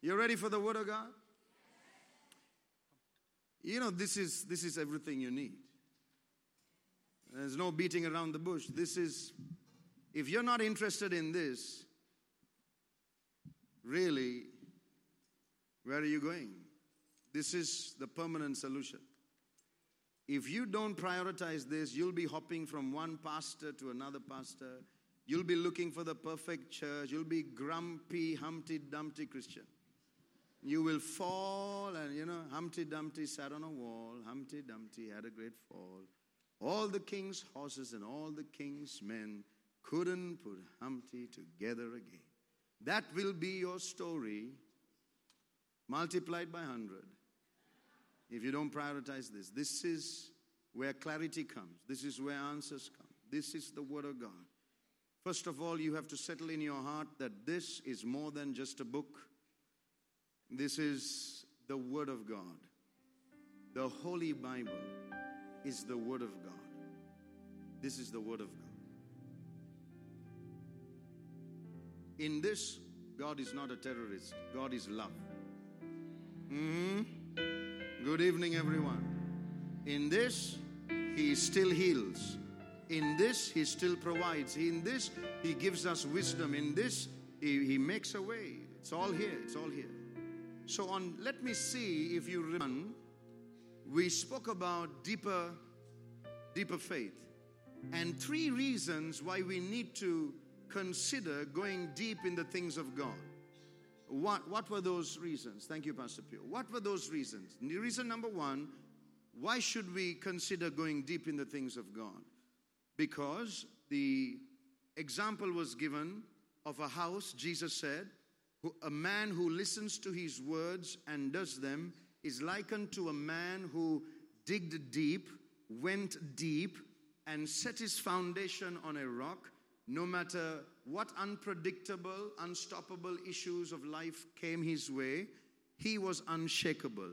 You ready for the word of God? You know, this is this is everything you need. There's no beating around the bush. This is if you're not interested in this, really, where are you going? This is the permanent solution. If you don't prioritize this, you'll be hopping from one pastor to another pastor. You'll be looking for the perfect church. You'll be grumpy, Humpty Dumpty Christian. You will fall, and you know, Humpty Dumpty sat on a wall. Humpty Dumpty had a great fall. All the king's horses and all the king's men couldn't put Humpty together again. That will be your story multiplied by 100 if you don't prioritize this. This is where clarity comes, this is where answers come. This is the Word of God. First of all, you have to settle in your heart that this is more than just a book, this is the Word of God. The Holy Bible is the Word of God. This is the Word of God. In this, God is not a terrorist, God is love. Mm-hmm. Good evening, everyone. In this, He still heals. In this, He still provides. In this, He gives us wisdom. In this, He, he makes a way. It's all here. It's all here. So, on let me see if you remember, we spoke about deeper, deeper faith, and three reasons why we need to consider going deep in the things of God. What, what were those reasons? Thank you, Pastor Pio. What were those reasons? Reason number one, why should we consider going deep in the things of God? Because the example was given of a house, Jesus said, a man who listens to his words and does them is likened to a man who digged deep, went deep, and set his foundation on a rock no matter what unpredictable, unstoppable issues of life came his way, he was unshakable.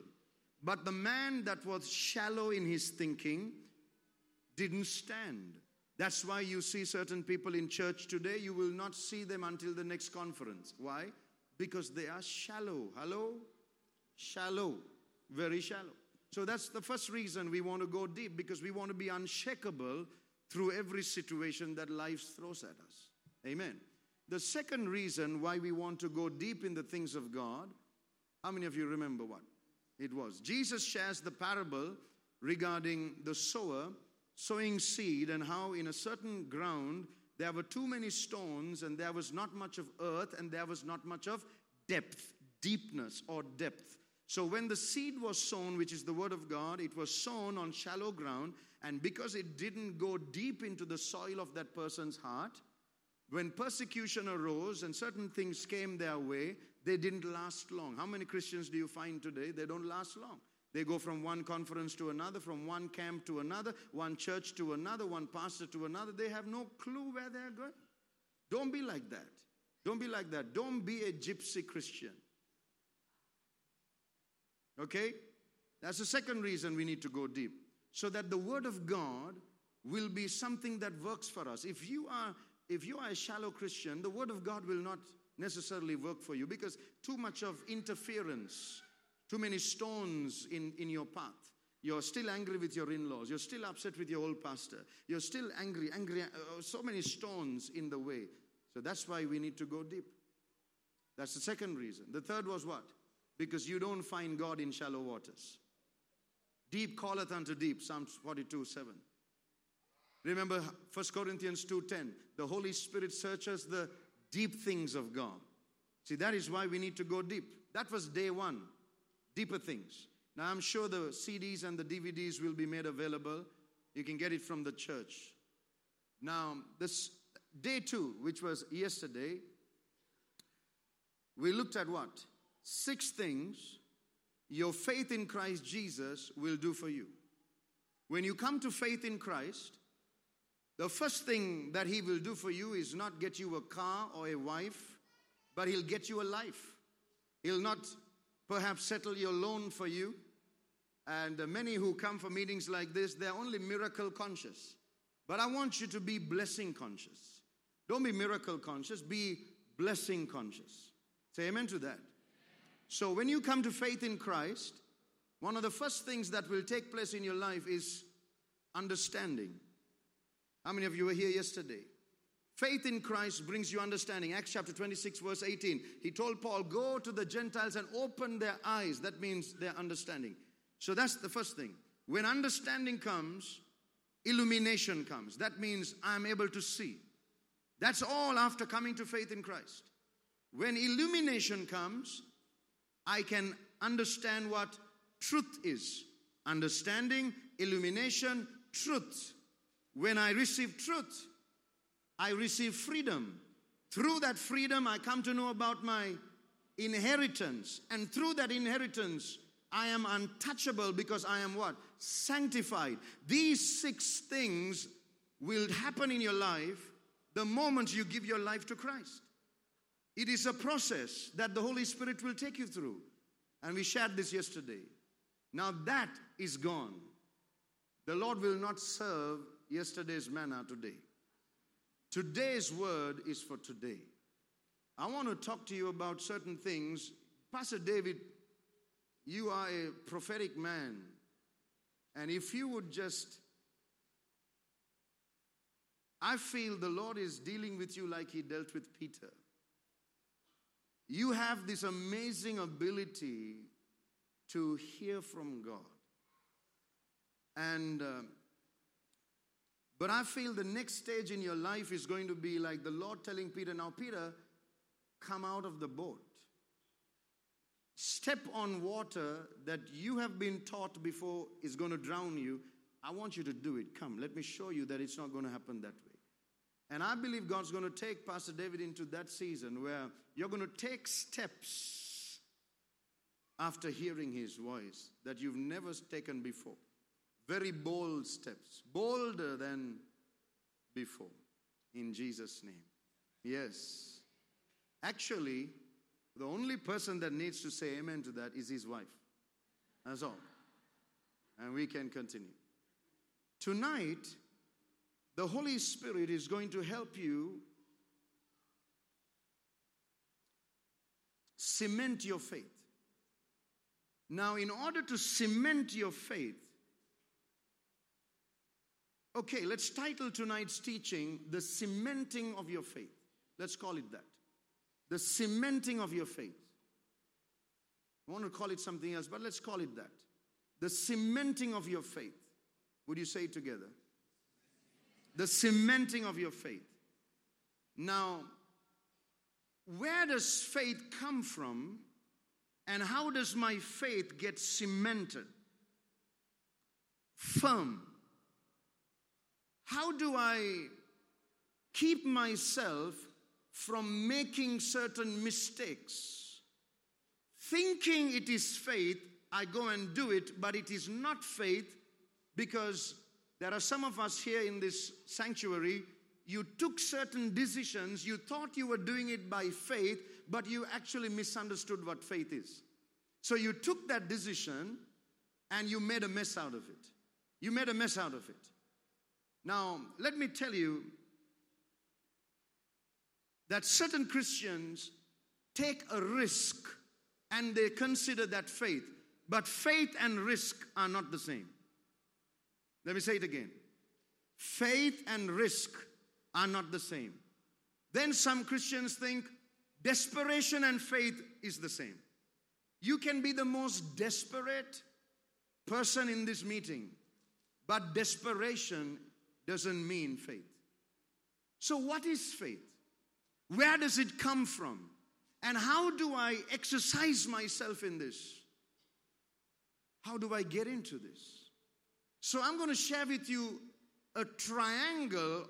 But the man that was shallow in his thinking didn't stand. That's why you see certain people in church today, you will not see them until the next conference. Why? Because they are shallow. Hello? Shallow. Very shallow. So that's the first reason we want to go deep because we want to be unshakable through every situation that life throws at us. Amen. The second reason why we want to go deep in the things of God, how many of you remember what it was? Jesus shares the parable regarding the sower sowing seed and how in a certain ground there were too many stones and there was not much of earth and there was not much of depth, deepness or depth. So when the seed was sown, which is the word of God, it was sown on shallow ground and because it didn't go deep into the soil of that person's heart, when persecution arose and certain things came their way, they didn't last long. How many Christians do you find today? They don't last long. They go from one conference to another, from one camp to another, one church to another, one pastor to another. They have no clue where they're going. Don't be like that. Don't be like that. Don't be a gypsy Christian. Okay? That's the second reason we need to go deep so that the word of God will be something that works for us. If you are if you are a shallow Christian, the word of God will not necessarily work for you because too much of interference, too many stones in, in your path. You're still angry with your in laws. You're still upset with your old pastor. You're still angry, angry, uh, so many stones in the way. So that's why we need to go deep. That's the second reason. The third was what? Because you don't find God in shallow waters. Deep calleth unto deep, Psalms 42 7. Remember 1 Corinthians 2:10. The Holy Spirit searches the deep things of God. See, that is why we need to go deep. That was day one, deeper things. Now, I'm sure the CDs and the DVDs will be made available. You can get it from the church. Now, this day two, which was yesterday, we looked at what? Six things your faith in Christ Jesus will do for you. When you come to faith in Christ, the first thing that He will do for you is not get you a car or a wife, but He'll get you a life. He'll not perhaps settle your loan for you. And uh, many who come for meetings like this, they're only miracle conscious. But I want you to be blessing conscious. Don't be miracle conscious, be blessing conscious. Say amen to that. So when you come to faith in Christ, one of the first things that will take place in your life is understanding. How many of you were here yesterday? Faith in Christ brings you understanding. Acts chapter 26, verse 18. He told Paul, Go to the Gentiles and open their eyes. That means their understanding. So that's the first thing. When understanding comes, illumination comes. That means I'm able to see. That's all after coming to faith in Christ. When illumination comes, I can understand what truth is. Understanding, illumination, truth. When I receive truth, I receive freedom. Through that freedom, I come to know about my inheritance. And through that inheritance, I am untouchable because I am what? Sanctified. These six things will happen in your life the moment you give your life to Christ. It is a process that the Holy Spirit will take you through. And we shared this yesterday. Now that is gone. The Lord will not serve yesterday's manna today. Today's word is for today. I want to talk to you about certain things. Pastor David, you are a prophetic man. And if you would just, I feel the Lord is dealing with you like he dealt with Peter. You have this amazing ability to hear from God. And, uh, but I feel the next stage in your life is going to be like the Lord telling Peter, Now, Peter, come out of the boat. Step on water that you have been taught before is going to drown you. I want you to do it. Come, let me show you that it's not going to happen that way. And I believe God's going to take Pastor David into that season where you're going to take steps after hearing his voice that you've never taken before. Very bold steps, bolder than before, in Jesus' name. Yes. Actually, the only person that needs to say amen to that is his wife. That's all. And we can continue. Tonight, the Holy Spirit is going to help you cement your faith. Now, in order to cement your faith, okay, let's title tonight's teaching The Cementing of Your Faith. Let's call it that. The cementing of your faith. I want to call it something else, but let's call it that. The cementing of your faith. Would you say it together? the cementing of your faith. Now, where does faith come from and how does my faith get cemented? Firm. How do I keep myself from making certain mistakes? Thinking it is faith, I go and do it, but it is not faith because there are some of us here in this sanctuary, you took certain decisions, you thought you were doing it by faith, but you actually misunderstood what faith is. So you took that decision and you made a mess out of it. You made a mess out of it. Now, let me tell you that certain Christians take a risk and they consider that faith. But faith and risk are not the same. Let me say it again. Faith and risk are not the same. Then some Christians think desperation and faith is the same. You can be the most desperate person in this meeting, but desperation doesn't mean faith. So, what is faith? Where does it come from? And how do I exercise myself in this? How do I get into this? So I'm going to share with you a triangle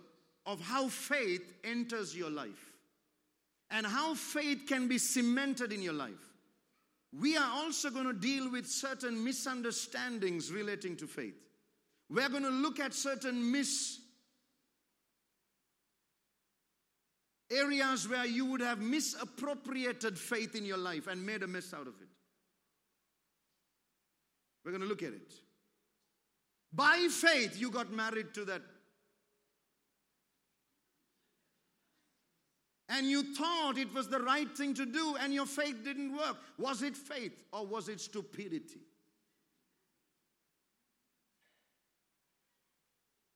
of how faith enters your life and how faith can be cemented in your life. We are also going to deal with certain misunderstandings relating to faith. We're going to look at certain miss areas where you would have misappropriated faith in your life and made a mess out of it. We're going to look at it. By faith, you got married to that. and you thought it was the right thing to do and your faith didn't work. Was it faith or was it stupidity?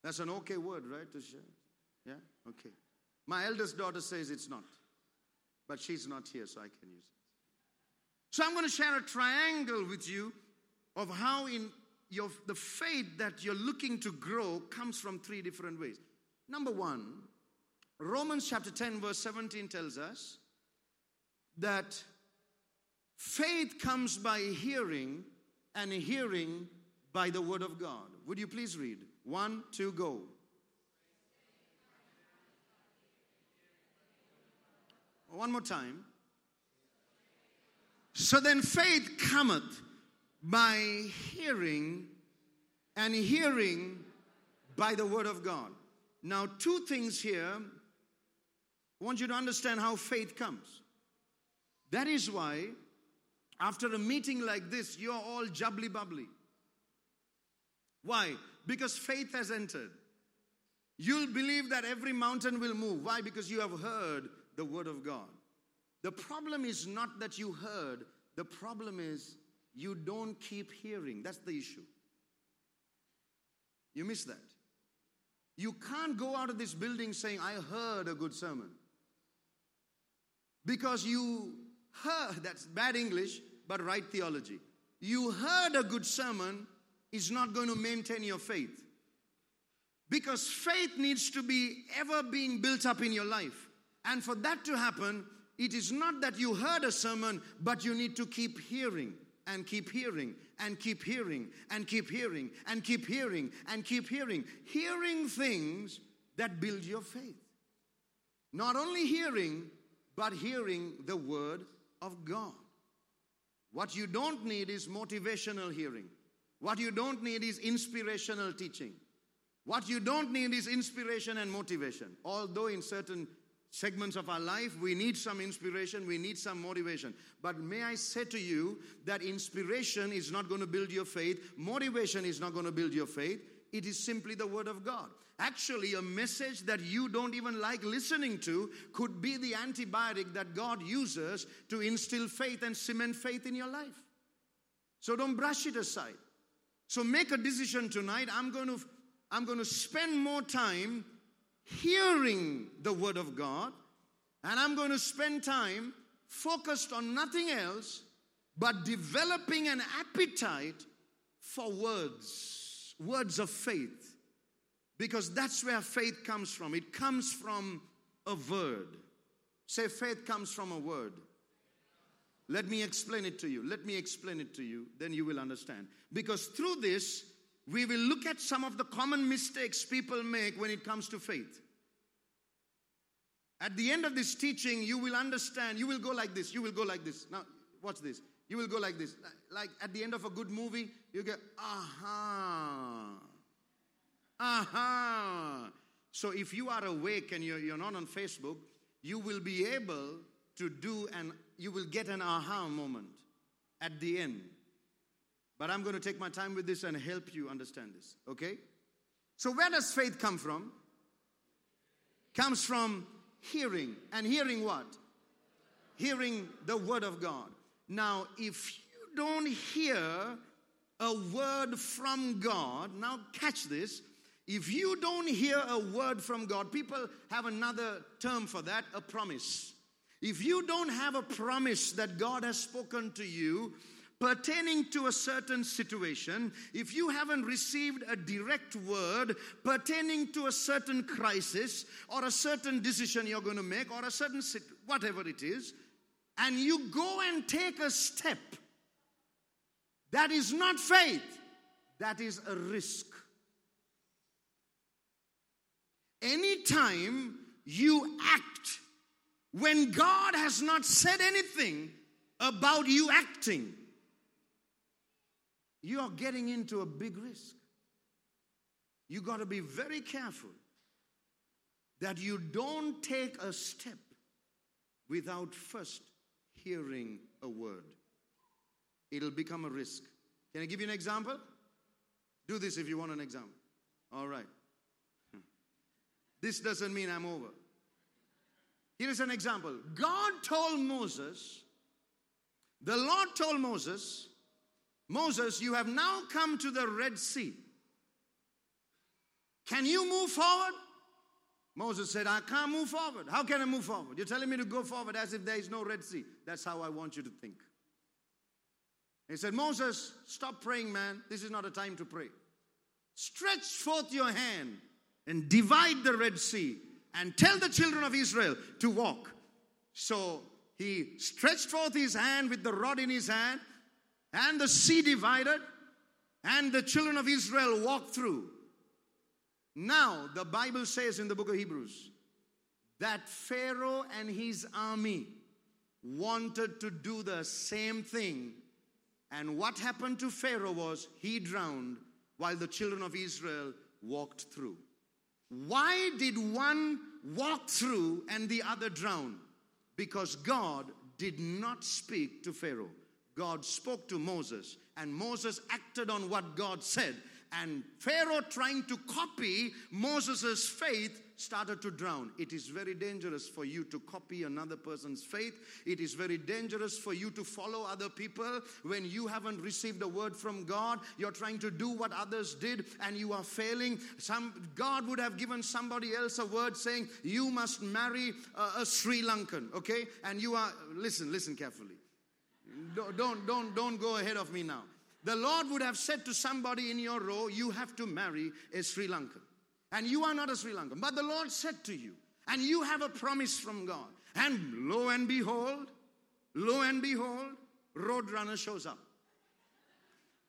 That's an okay word, right? To share. Yeah? Okay. My eldest daughter says it's not. But she's not here, so I can use it. So I'm going to share a triangle with you of how in your the faith that you're looking to grow comes from three different ways. Number one, Romans chapter 10, verse 17 tells us that faith comes by hearing, and hearing by the word of God. Would you please read? One, two, go. One more time. So then faith cometh by hearing, and hearing by the word of God. Now, two things here. I want you to understand how faith comes. That is why, after a meeting like this, you're all jubbly bubbly. Why? Because faith has entered. You'll believe that every mountain will move. Why? Because you have heard the word of God. The problem is not that you heard, the problem is you don't keep hearing. That's the issue. You miss that. You can't go out of this building saying, I heard a good sermon. Because you heard, that's bad English, but right theology. You heard a good sermon is not going to maintain your faith. Because faith needs to be ever being built up in your life. And for that to happen, it is not that you heard a sermon, but you need to keep hearing and keep hearing and keep hearing and keep hearing and keep hearing and keep hearing. Hearing things that build your faith. Not only hearing, but hearing the word of God. What you don't need is motivational hearing. What you don't need is inspirational teaching. What you don't need is inspiration and motivation. Although, in certain segments of our life, we need some inspiration, we need some motivation. But may I say to you that inspiration is not going to build your faith, motivation is not going to build your faith. It is simply the Word of God. Actually, a message that you don't even like listening to could be the antibiotic that God uses to instill faith and cement faith in your life. So don't brush it aside. So make a decision tonight. I'm going to, I'm going to spend more time hearing the Word of God, and I'm going to spend time focused on nothing else but developing an appetite for words, words of faith. Because that's where faith comes from. It comes from a word. Say, faith comes from a word. Let me explain it to you. Let me explain it to you, then you will understand. Because through this, we will look at some of the common mistakes people make when it comes to faith. At the end of this teaching, you will understand. You will go like this. You will go like this. Now, watch this. You will go like this. Like at the end of a good movie, you get, aha. Aha. So if you are awake and you're, you're not on Facebook, you will be able to do and you will get an aha moment at the end. But I'm going to take my time with this and help you understand this, okay? So, where does faith come from? Comes from hearing. And hearing what? Hearing the word of God. Now, if you don't hear a word from God, now catch this. If you don't hear a word from God, people have another term for that a promise. If you don't have a promise that God has spoken to you, pertaining to a certain situation, if you haven't received a direct word pertaining to a certain crisis or a certain decision you're going to make or a certain whatever it is, and you go and take a step, that is not faith, that is a risk. Anytime you act when God has not said anything about you acting, you are getting into a big risk. You got to be very careful that you don't take a step without first hearing a word. It'll become a risk. Can I give you an example? Do this if you want an example. All right. Hmm. This doesn't mean I'm over. Here is an example. God told Moses, the Lord told Moses, Moses, you have now come to the Red Sea. Can you move forward? Moses said, I can't move forward. How can I move forward? You're telling me to go forward as if there is no Red Sea. That's how I want you to think. He said, Moses, stop praying, man. This is not a time to pray. Stretch forth your hand and divide the Red Sea and tell the children of Israel to walk. So he stretched forth his hand with the rod in his hand, and the sea divided, and the children of Israel walked through. Now, the Bible says in the book of Hebrews that Pharaoh and his army wanted to do the same thing. And what happened to Pharaoh was he drowned while the children of Israel walked through. Why did one walk through and the other drown? Because God did not speak to Pharaoh. God spoke to Moses, and Moses acted on what God said. And Pharaoh, trying to copy Moses' faith, started to drown. It is very dangerous for you to copy another person's faith. It is very dangerous for you to follow other people when you haven't received a word from God. You're trying to do what others did and you are failing. Some God would have given somebody else a word saying, You must marry a, a Sri Lankan, okay? And you are, listen, listen carefully. Don't, don't, don't, don't go ahead of me now. The Lord would have said to somebody in your row, You have to marry a Sri Lankan and you are not a Sri Lankan. But the Lord said to you, and you have a promise from God. And lo and behold, lo and behold, Roadrunner shows up.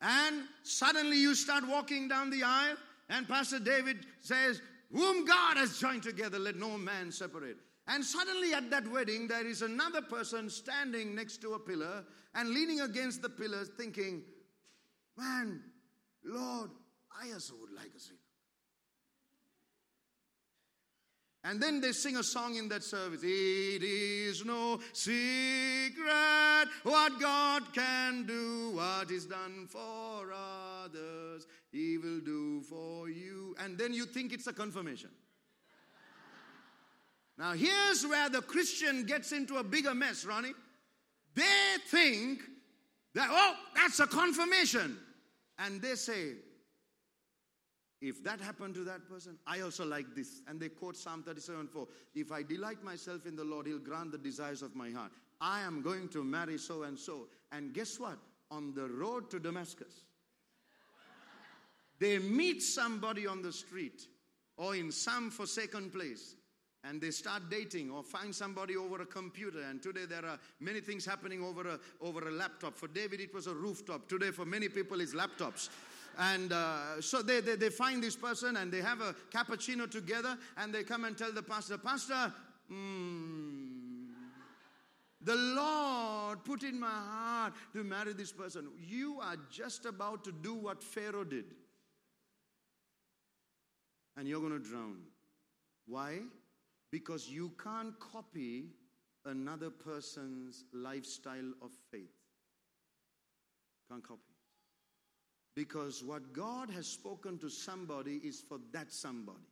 And suddenly you start walking down the aisle, and Pastor David says, Whom God has joined together, let no man separate. And suddenly at that wedding, there is another person standing next to a pillar and leaning against the pillar, thinking, Man, Lord, I also would like a Sri And then they sing a song in that service. It is no secret what God can do, what is done for others, He will do for you. And then you think it's a confirmation. Now, here's where the Christian gets into a bigger mess, Ronnie. They think that, oh, that's a confirmation. And they say, if that happened to that person, I also like this. And they quote Psalm 37 4. If I delight myself in the Lord, He'll grant the desires of my heart. I am going to marry so and so. And guess what? On the road to Damascus, they meet somebody on the street or in some forsaken place and they start dating or find somebody over a computer and today there are many things happening over a over a laptop for david it was a rooftop today for many people it's laptops and uh, so they, they, they, find this person and they have a cappuccino together and they come and tell the pastor, Pastor, mm, the Lord put in my heart to marry this person. You are just about to do what Pharaoh did. And you're going to drown. Why? Because you can't copy another person's lifestyle of faith. Can't copy. Because what God has spoken to somebody is for that somebody.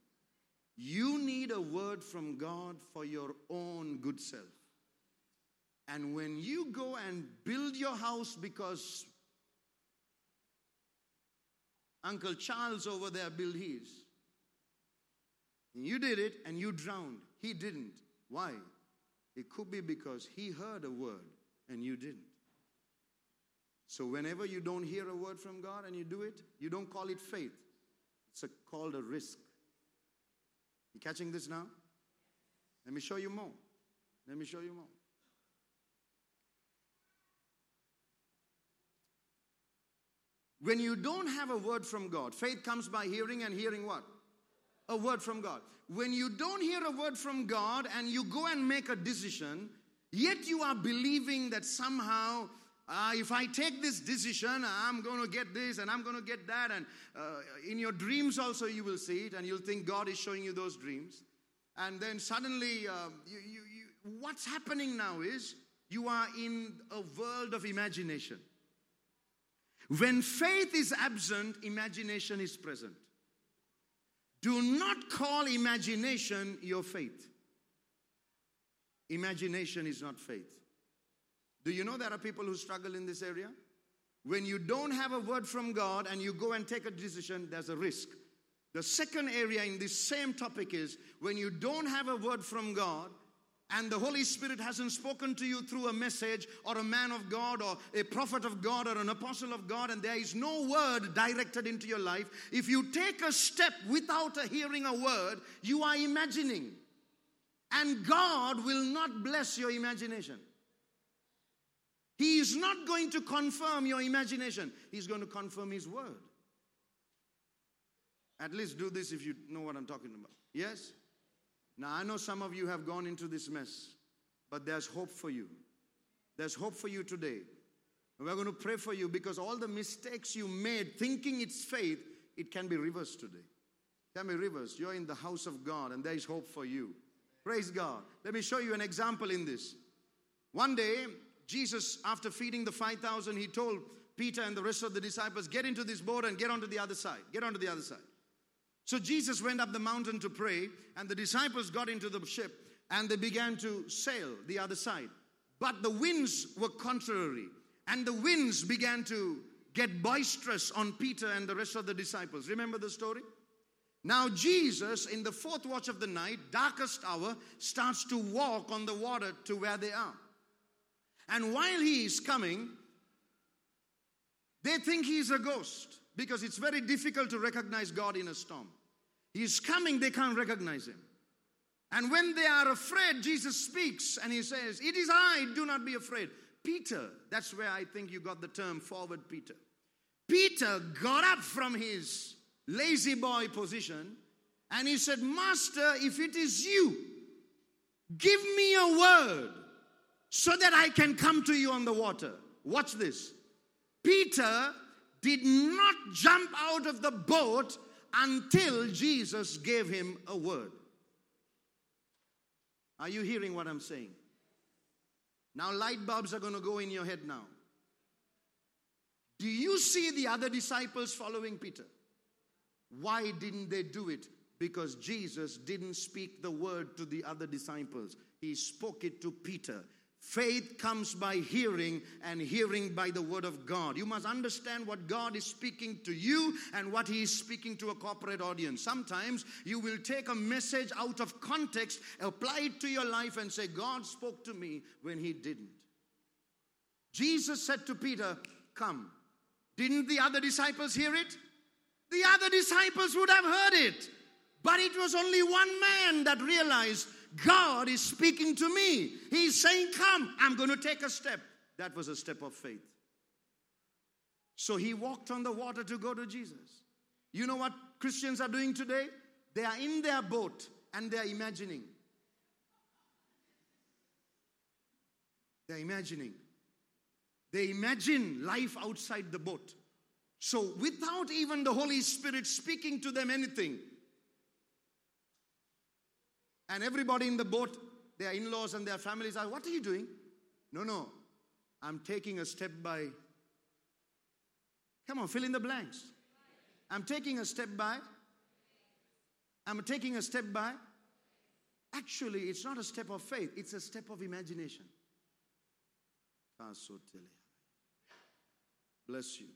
You need a word from God for your own good self. And when you go and build your house because Uncle Charles over there built his, you did it and you drowned. He didn't. Why? It could be because he heard a word and you didn't. So, whenever you don't hear a word from God and you do it, you don't call it faith. It's a, called a risk. You catching this now? Let me show you more. Let me show you more. When you don't have a word from God, faith comes by hearing and hearing what? A word from God. When you don't hear a word from God and you go and make a decision, yet you are believing that somehow uh, if I take this decision, I'm going to get this and I'm going to get that. And uh, in your dreams, also, you will see it and you'll think God is showing you those dreams. And then suddenly, uh, you, you, you, what's happening now is you are in a world of imagination. When faith is absent, imagination is present. Do not call imagination your faith. Imagination is not faith. Do you know there are people who struggle in this area? When you don't have a word from God and you go and take a decision, there's a risk. The second area in this same topic is when you don't have a word from God and the Holy Spirit hasn't spoken to you through a message or a man of God or a prophet of God or an apostle of God, and there is no word directed into your life, if you take a step without a hearing a word, you are imagining. And God will not bless your imagination. He is not going to confirm your imagination, He's going to confirm His word. At least do this if you know what I'm talking about. Yes? Now, I know some of you have gone into this mess, but there's hope for you. There's hope for you today. We're going to pray for you because all the mistakes you made thinking it's faith, it can be reversed today. It can be reversed. You're in the house of God and there is hope for you. Praise God. Let me show you an example in this. One day, Jesus, after feeding the 5,000, he told Peter and the rest of the disciples, Get into this boat and get onto the other side. Get onto the other side. So Jesus went up the mountain to pray, and the disciples got into the ship and they began to sail the other side. But the winds were contrary, and the winds began to get boisterous on Peter and the rest of the disciples. Remember the story? Now, Jesus, in the fourth watch of the night, darkest hour, starts to walk on the water to where they are. And while he is coming, they think he's a ghost because it's very difficult to recognize God in a storm. He's coming, they can't recognize him. And when they are afraid, Jesus speaks and he says, It is I, do not be afraid. Peter, that's where I think you got the term forward Peter. Peter got up from his lazy boy position and he said, Master, if it is you, give me a word so that I can come to you on the water. Watch this. Peter did not jump out of the boat until Jesus gave him a word. Are you hearing what I'm saying? Now, light bulbs are going to go in your head now. Do you see the other disciples following Peter? Why didn't they do it? Because Jesus didn't speak the word to the other disciples, He spoke it to Peter. Faith comes by hearing, and hearing by the word of God. You must understand what God is speaking to you and what He is speaking to a corporate audience. Sometimes you will take a message out of context, apply it to your life, and say, God spoke to me when He didn't. Jesus said to Peter, Come. Didn't the other disciples hear it? The other disciples would have heard it. But it was only one man that realized God is speaking to me. He's saying, Come, I'm going to take a step. That was a step of faith. So he walked on the water to go to Jesus. You know what Christians are doing today? They are in their boat and they are imagining. They're imagining. They imagine life outside the boat. So, without even the Holy Spirit speaking to them anything, and everybody in the boat, their in laws and their families are, What are you doing? No, no. I'm taking a step by. Come on, fill in the blanks. I'm taking a step by. I'm taking a step by. Actually, it's not a step of faith, it's a step of imagination. Bless you.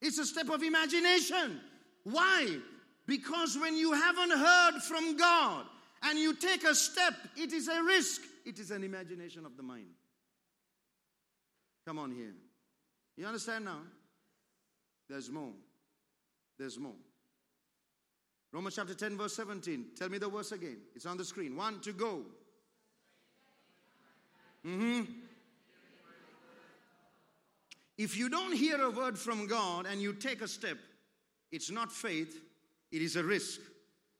It's a step of imagination. Why? Because when you haven't heard from God and you take a step, it is a risk. It is an imagination of the mind. Come on here. You understand now? There's more. There's more. Romans chapter 10, verse 17. Tell me the verse again. It's on the screen. One to go. Mm-hmm. If you don't hear a word from God and you take a step, it's not faith, it is a risk.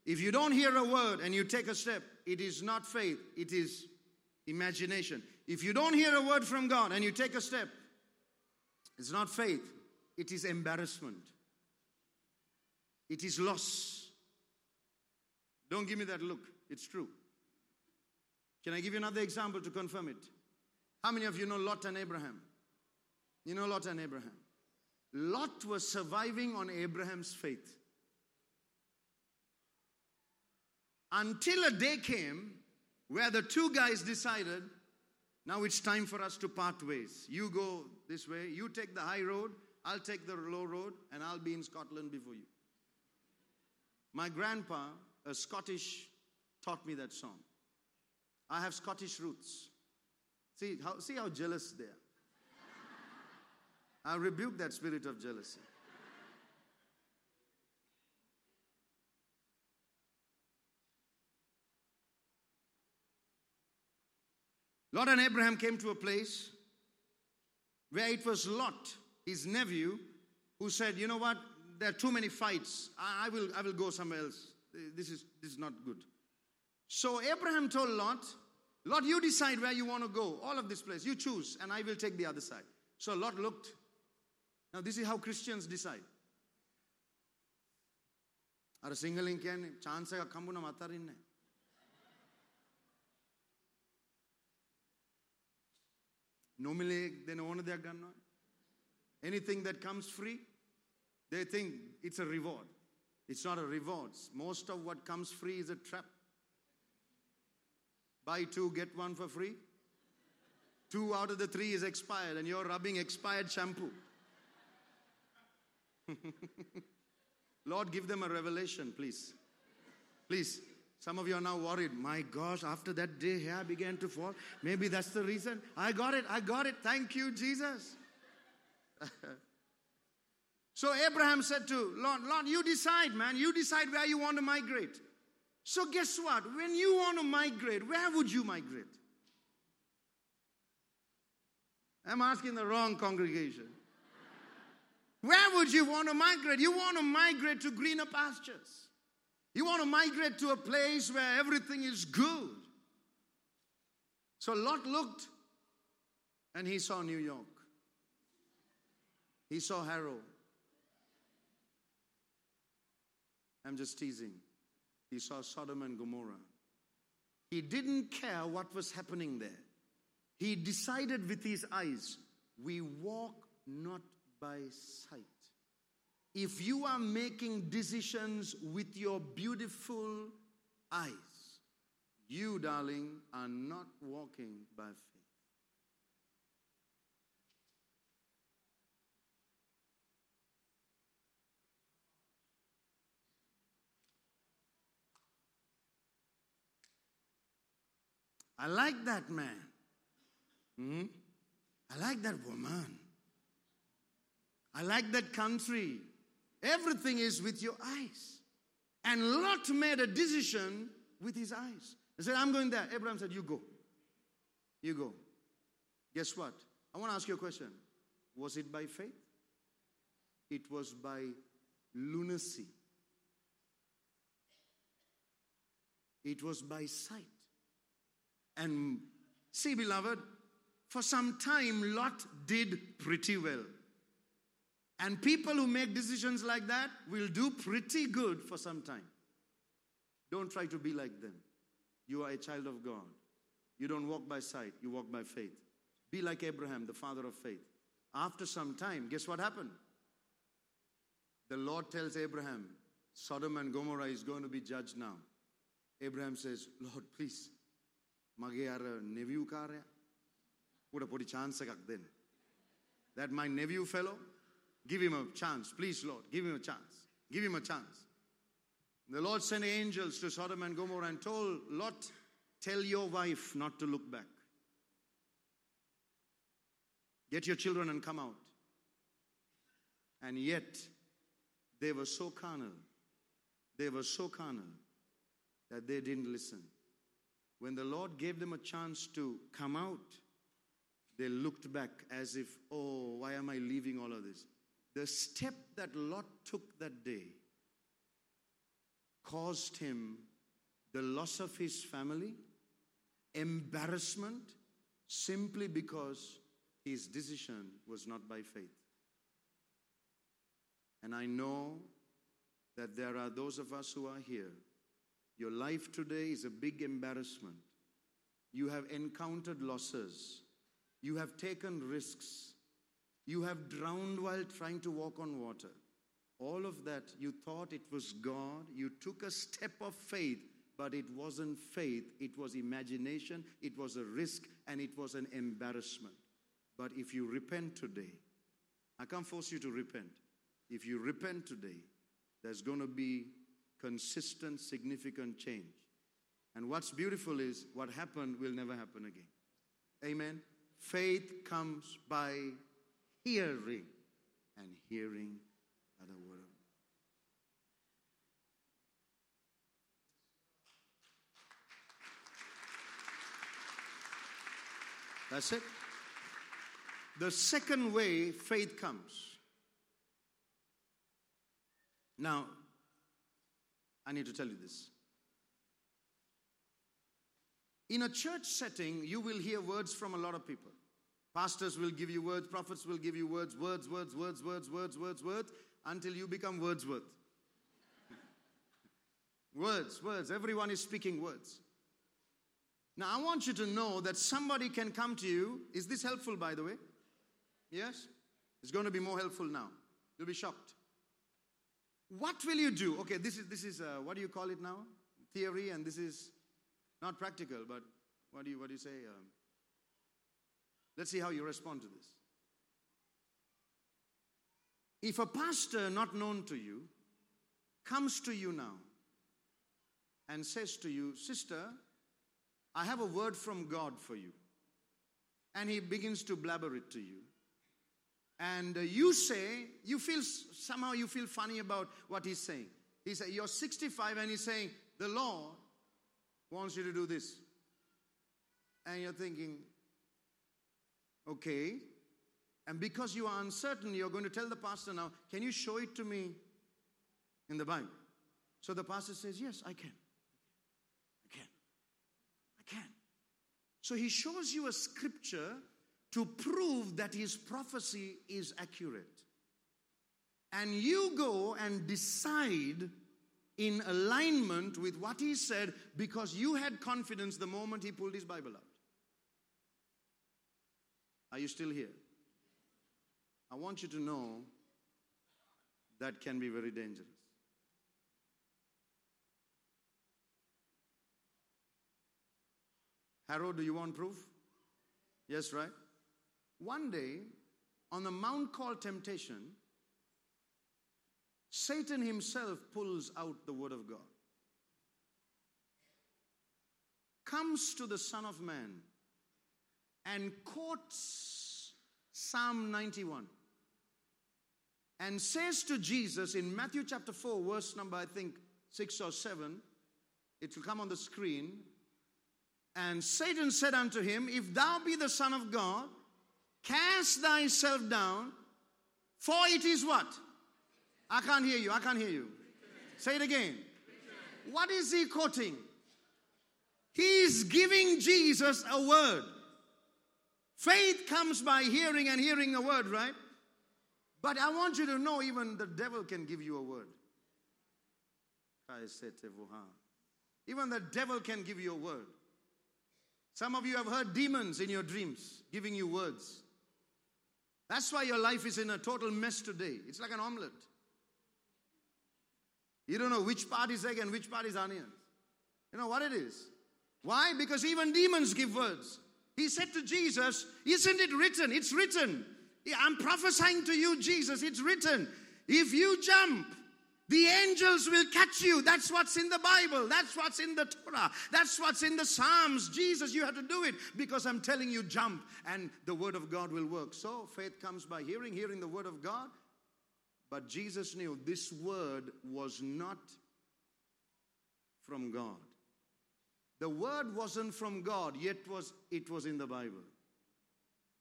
If you don't hear a word and you take a step, it is not faith, it is imagination. If you don't hear a word from God and you take a step, it's not faith, it is embarrassment. It is loss. Don't give me that look, it's true. Can I give you another example to confirm it? How many of you know Lot and Abraham? You know Lot and Abraham? Lot was surviving on Abraham's faith. Until a day came where the two guys decided now it's time for us to part ways. You go this way, you take the high road, I'll take the low road, and I'll be in Scotland before you. My grandpa, a Scottish, taught me that song. I have Scottish roots. See how, see how jealous they are. I rebuke that spirit of jealousy. Lot and Abraham came to a place where it was Lot, his nephew, who said, You know what? There are too many fights. I, I, will, I will go somewhere else. This is, this is not good. So Abraham told Lot, Lot, you decide where you want to go. All of this place. You choose, and I will take the other side. So Lot looked. Now, this is how Christians decide. අර සිංහලින් කියන්නේ chance එකක් හම්බුනම අතරින්නේ නොමිලේ දෙන ඕන දෙයක් ගන්නවා. Anything that comes free, they think it's a reward. It's not a reward. Most of what comes free is a trap. Buy two, get one for free. Two out of the three is expired, and you're rubbing expired shampoo. Lord, give them a revelation, please. Please. Some of you are now worried. My gosh, after that day, hair began to fall. Maybe that's the reason. I got it. I got it. Thank you, Jesus. so Abraham said to Lord, Lord, you decide, man. You decide where you want to migrate. So guess what? When you want to migrate, where would you migrate? I'm asking the wrong congregation. Where would you want to migrate? You want to migrate to greener pastures. You want to migrate to a place where everything is good. So Lot looked and he saw New York. He saw Harrow. I'm just teasing. He saw Sodom and Gomorrah. He didn't care what was happening there. He decided with his eyes, we walk not by sight. If you are making decisions with your beautiful eyes, you, darling, are not walking by faith. I like that man. Hmm? I like that woman. I like that country. Everything is with your eyes. And Lot made a decision with his eyes. He said, I'm going there. Abraham said, You go. You go. Guess what? I want to ask you a question. Was it by faith? It was by lunacy. It was by sight. And see, beloved, for some time, Lot did pretty well. And people who make decisions like that will do pretty good for some time. Don't try to be like them. You are a child of God. You don't walk by sight, you walk by faith. Be like Abraham, the father of faith. After some time, guess what happened? The Lord tells Abraham, Sodom and Gomorrah is going to be judged now. Abraham says, Lord, please, මගේ අර නෙවියු කාරය උඩ පොඩි chance එකක් දෙන්න. That my nephew fellow, Give him a chance. Please, Lord, give him a chance. Give him a chance. The Lord sent angels to Sodom and Gomorrah and told Lot, Tell your wife not to look back. Get your children and come out. And yet, they were so carnal. They were so carnal that they didn't listen. When the Lord gave them a chance to come out, they looked back as if, oh, why am I leaving all of this? The step that Lot took that day caused him the loss of his family, embarrassment, simply because his decision was not by faith. And I know that there are those of us who are here. Your life today is a big embarrassment. You have encountered losses. You have taken risks. You have drowned while trying to walk on water. All of that, you thought it was God. You took a step of faith, but it wasn't faith, it was imagination, it was a risk, and it was an embarrassment. But if you repent today, I can't force you to repent. If you repent today, there's going to be consistent, significant change. And what's beautiful is what happened will never happen again. Amen. Faith comes by hearing, and hearing by the word of God. That's it. The second way faith comes. Now, I need to tell you this. In a church setting, you will hear words from a lot of people. Pastors will give you words, prophets will give you words, words, words, words, words, words, words, words, until you become Wordsworth. words, words. Everyone is speaking words. Now, I want you to know that somebody can come to you. Is this helpful, by the way? Yes? It's going to be more helpful now. You'll be shocked. What will you do? Okay, this is, this is uh, what do you call it now? Theory, and this is not practical, but what do you, what do you say? Um, let's see how you respond to this. If a pastor not known to you comes to you now and says to you, Sister, I have a word from God for you, and he begins to blabber it to you, and you say, you feel somehow you feel funny about what he's saying. He said, You're 65 and he's saying, The Lord wants you to do this. And you're thinking, Okay. And because you are uncertain, you're going to tell the pastor now, Can you show it to me in the Bible? So the pastor says, Yes, I can. I can. I can. So he shows you a scripture to prove that his prophecy is accurate. And you go and decide in alignment with what he said because you had confidence the moment he pulled his Bible out. Are you still here? I want you to know that can be very dangerous. Harold, do you want proof? Yes, right? One day, on the mount called temptation, Satan himself pulls out the word of God, comes to the Son of Man, and quotes Psalm 91 and says to Jesus in Matthew chapter 4, verse number, I think, 6 or 7, it will come on the screen. And Satan said unto him, If thou be the Son of God, Cast thyself down, for it is what? I can't hear you. I can't hear you. Say it again. What is he quoting? He is giving Jesus a word. Faith comes by hearing and hearing a word, right? But I want you to know even the devil can give you a word. Even the devil can give you a word. Some of you have heard demons in your dreams giving you words. That's why your life is in a total mess today. It's like an omelette. You don't know which part is egg and which part is onion. You know what it is? Why? Because even demons give words. He said to Jesus, Isn't it written? It's written. I'm prophesying to you, Jesus. It's written. If you jump, the angels will catch you. That's what's in the Bible. That's what's in the Torah. That's what's in the Psalms. Jesus, you have to do it because I'm telling you, jump, and the Word of God will work. So faith comes by hearing, hearing the Word of God. But Jesus knew this Word was not from God. The Word wasn't from God, yet was it was in the Bible.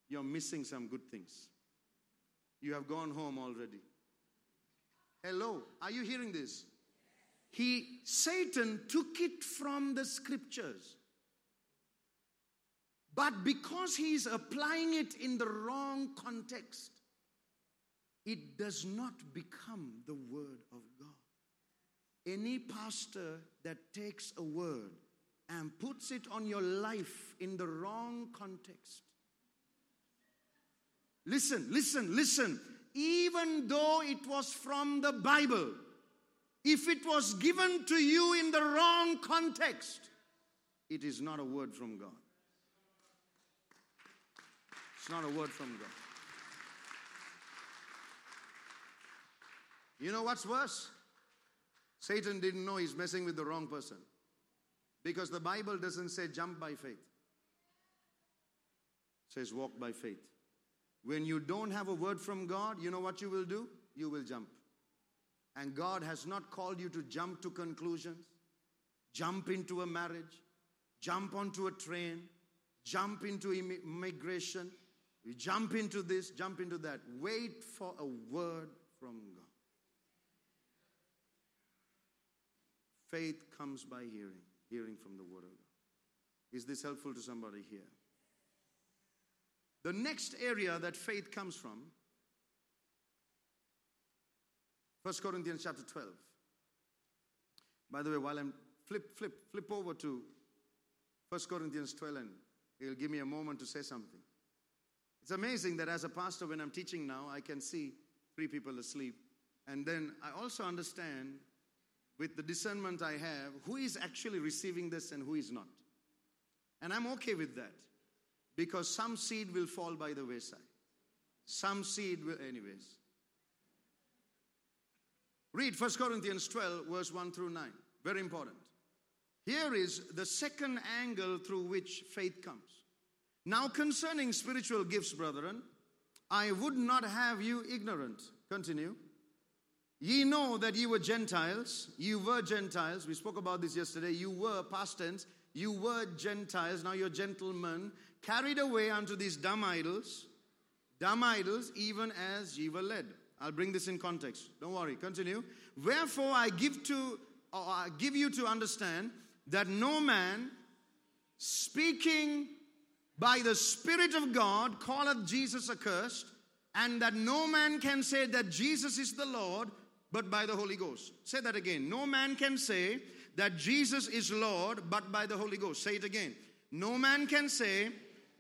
You're missing some good things. You have gone home already. Hello, are you hearing this? He Satan took it from the scriptures. But because he's applying it in the wrong context, it does not become the word of God. Any pastor that takes a word and puts it on your life in the wrong context. Listen, listen, listen even though it was from the Bible, if it was given to you in the wrong context, it is not a word from God. It's not a word from God. You know what's worse? Satan didn't know he's messing with the wrong person. Because the Bible doesn't say jump by faith. It says walk by faith. When you don't have a word from God, you know what you will do? You will jump. And God has not called you to jump to conclusions, jump into a marriage, jump onto a train, jump into immigration, you jump into this, jump into that. Wait for a word from God. Faith comes by hearing, hearing from the word of God. Is this helpful to somebody here? The next area that faith comes from 1 Corinthians chapter 12. By the way, while I'm flip, flip, flip over to 1 Corinthians 12 and he'll give me a moment to say something. It's amazing that as a pastor, when I'm teaching now, I can see three people asleep. And then I also understand with the discernment I have who is actually receiving this and who is not. And I'm okay with that because some seed will fall by the wayside. Some seed will, anyways. Read 1 Corinthians 12, verse 1 through 9. Very important. Here is the second angle through which faith comes. Now, concerning spiritual gifts, brethren, I would not have you ignorant. Continue. Ye know that ye were Gentiles. You were Gentiles. We spoke about this yesterday. You were, past tense, you were Gentiles. Now you're gentlemen. Carried away unto these dumb idols. Dumb idols, even as ye were led. I'll bring this in context. Don't worry. Continue. Wherefore I give to or I give you to understand that no man speaking by the Spirit of God calleth Jesus accursed, and that no man can say that Jesus is the Lord but by the Holy Ghost. Say that again. No man can say that Jesus is Lord but by the Holy Ghost. Say it again. No man can say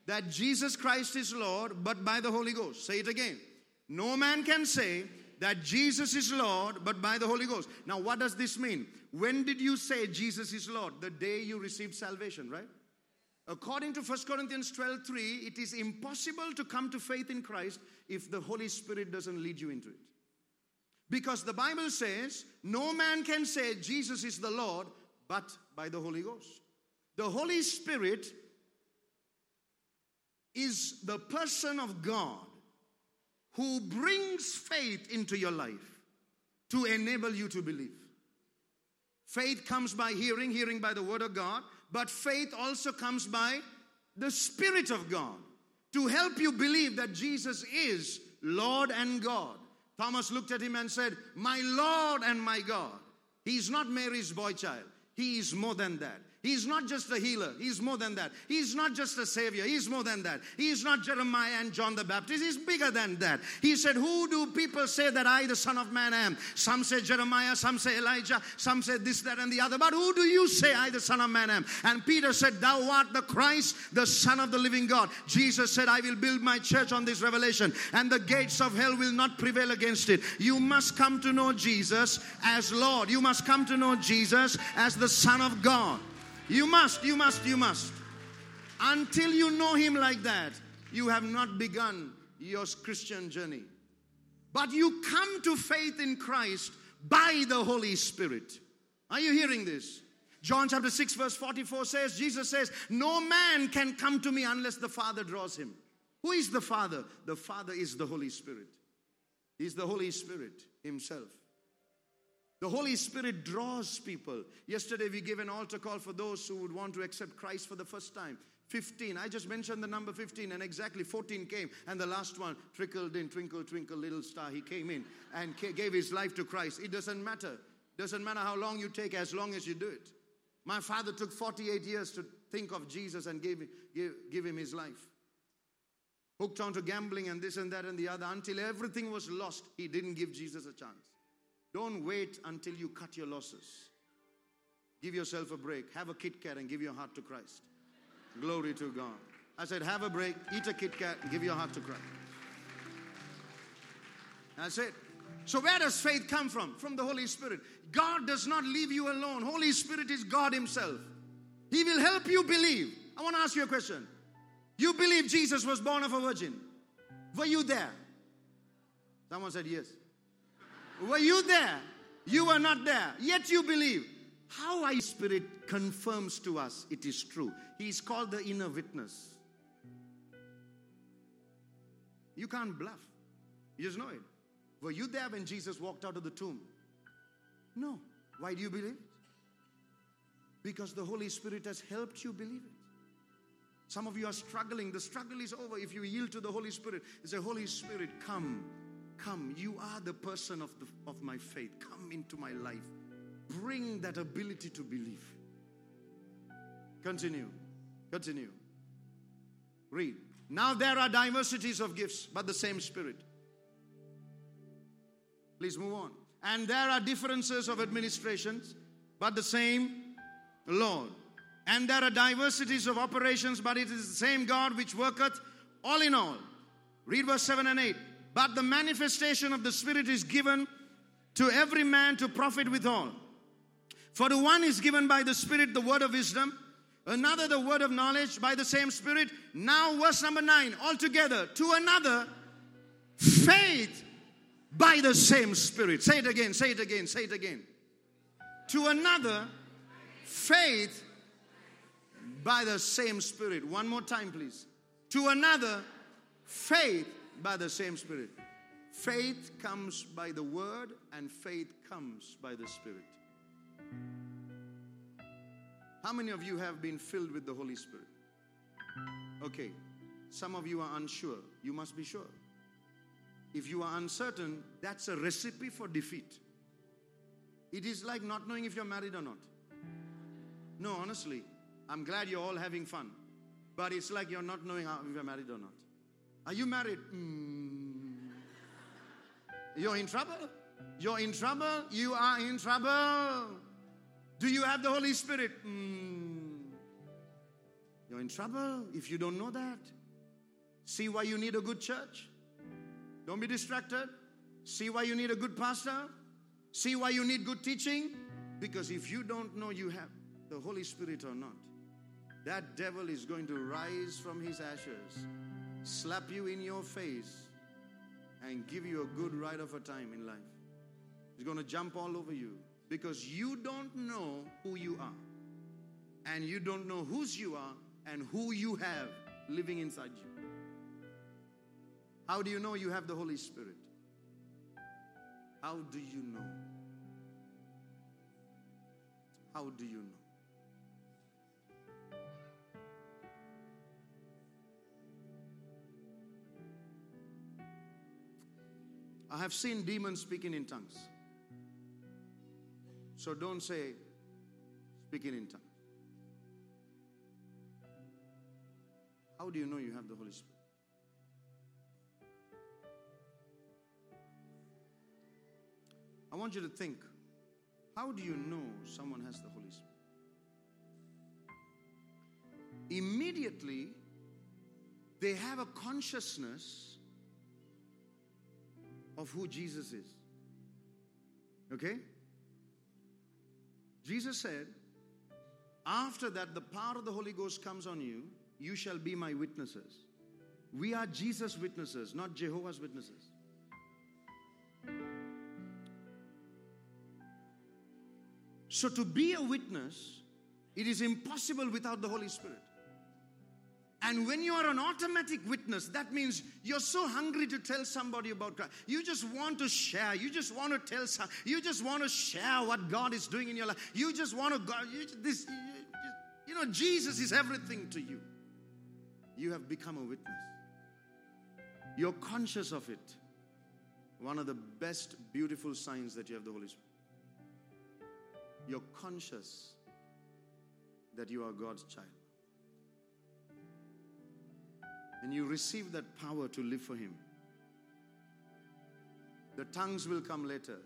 that Jesus Christ is Lord but by the Holy Ghost. Say it again. No man can say that Jesus is Lord but by the Holy Ghost. Now, what does this mean? When did you say Jesus is Lord? The day you received salvation, right? According to 1 Corinthians 12 3, it is impossible to come to faith in Christ if the Holy Spirit doesn't lead you into it. Because the Bible says, no man can say Jesus is the Lord but by the Holy Ghost. The Holy Spirit is the person of God who brings faith into your life to enable you to believe. Faith comes by hearing, hearing by the Word of God, but faith also comes by the Spirit of God to help you believe that Jesus is Lord and God. Thomas looked at him and said, My Lord and my God. He's not Mary's boy child, he is more than that. He's not just a healer. He's more than that. He's not just a savior. He's more than that. He's not Jeremiah and John the Baptist. He's bigger than that. He said, Who do people say that I, the Son of Man, am? Some say Jeremiah, some say Elijah, some say this, that, and the other. But who do you say I, the Son of Man, am? And Peter said, Thou art the Christ, the Son of the living God. Jesus said, I will build my church on this revelation, and the gates of hell will not prevail against it. You must come to know Jesus as Lord. You must come to know Jesus as the Son of God. You must, you must, you must. Until you know Him like that, you have not begun your Christian journey. But you come to faith in Christ by the Holy Spirit. Are you hearing this? John chapter 6, verse 44 says, Jesus says, No man can come to me unless the Father draws him. Who is the Father? The Father is the Holy Spirit. He's the Holy Spirit Himself. The Holy Spirit draws people. Yesterday we gave an altar call for those who would want to accept Christ for the first time. 15. I just mentioned the number 15 and exactly 14 came and the last one trickled in twinkle twinkle little star he came in and gave his life to Christ. It doesn't matter. Doesn't matter how long you take as long as you do it. My father took 48 years to think of Jesus and give, give, give him his life. Hooked onto gambling and this and that and the other until everything was lost. He didn't give Jesus a chance. Don't wait until you cut your losses. Give yourself a break. Have a Kit Kat and give your heart to Christ. Glory to God. I said, have a break, eat a Kit Kat, and give your heart to Christ. That's it. So, where does faith come from? From the Holy Spirit. God does not leave you alone. Holy Spirit is God Himself. He will help you believe. I want to ask you a question. You believe Jesus was born of a virgin? Were you there? Someone said yes. Were you there? You were not there. Yet you believe. How our Spirit confirms to us it is true. He is called the inner witness. You can't bluff. You just know it. Were you there when Jesus walked out of the tomb? No. Why do you believe it? Because the Holy Spirit has helped you believe it. Some of you are struggling. The struggle is over if you yield to the Holy Spirit. Say, Holy Spirit, come, come. You are the person of, the, of my faith. Come into my life. Bring that ability to believe. Continue. Continue. Read. Now there are diversities of gifts, but the same Spirit. Please move on. And there are differences of administrations, but the same Lord. And there are diversities of operations, but it is the same God which worketh all in all. Read verse 7 and 8. But the manifestation of the Spirit is given to every man to profit withal. For the one is given by the Spirit the word of wisdom, another the word of knowledge by the same Spirit. Now, verse number 9, altogether, to another, faith by the same Spirit. Say it again, say it again, say it again. To another, faith by the same Spirit. One more time, please. To another, faith by the same Spirit. Faith comes by the Word, and faith comes by the Spirit. How many of you have been filled with the Holy Spirit? Okay, some of you are unsure. You must be sure. If you are uncertain, that's a recipe for defeat. It is like not knowing if you're married or not. No, honestly, I'm glad you're all having fun. But it's like you're not knowing if you're married or not. Are you married? Mm. You're in trouble. You're in trouble. You are in trouble. Do you have the Holy Spirit? Mm. You're in trouble if you don't know that. See why you need a good church. Don't be distracted. See why you need a good pastor. See why you need good teaching. Because if you don't know you have the Holy Spirit or not, that devil is going to rise from his ashes, slap you in your face, and give you a good ride of a time in life. He's going to jump all over you because you don't know who you are, and you don't know whose you are and who you have living inside you. How do you know you have the Holy Spirit? How do you know? How do you know? I have seen demons speaking in tongues. So don't say speaking in tongues. How do you know you have the Holy Spirit? I want you to think how do you know someone has the Holy Spirit? Immediately, they have a consciousness of who Jesus is. Okay? Jesus said, after that, the power of the Holy Ghost comes on you, you shall be my witnesses. We are Jesus' witnesses, not Jehovah's witnesses. So, to be a witness, it is impossible without the Holy Spirit. And when you are an automatic witness, that means you're so hungry to tell somebody about Christ. You just want to share. You just want to tell some. You just want to share what God is doing in your life. You just want to go. You, this, you, you know, Jesus is everything to you. You have become a witness. You're conscious of it. One of the best, beautiful signs that you have the Holy Spirit. You're conscious that you are God's child and you receive that power to live for Him. The tongues will come later.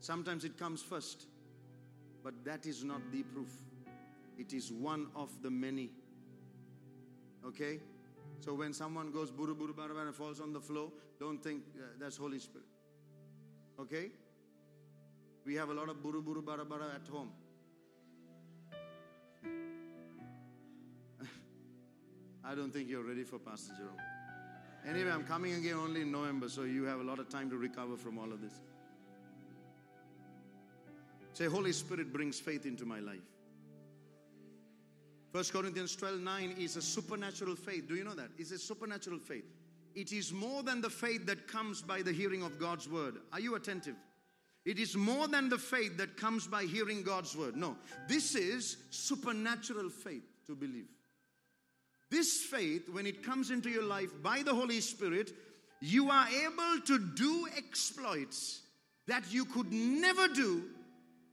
Sometimes it comes first, but that is not the proof. It is one of the many. Okay? So when someone goes buru buru and falls on the floor, don't think uh, that's Holy Spirit. Okay? We have a lot of buru buru at home. I don't think you're ready for Pastor Jerome. Anyway, I'm coming again only in November, so you have a lot of time to recover from all of this. Say, Holy Spirit brings faith into my life. 1 Corinthians 12 9 is a supernatural faith. Do you know that? It's a supernatural faith. It is more than the faith that comes by the hearing of God's word. Are you attentive? It is more than the faith that comes by hearing God's word. No, this is supernatural faith to believe. This faith, when it comes into your life by the Holy Spirit, you are able to do exploits that you could never do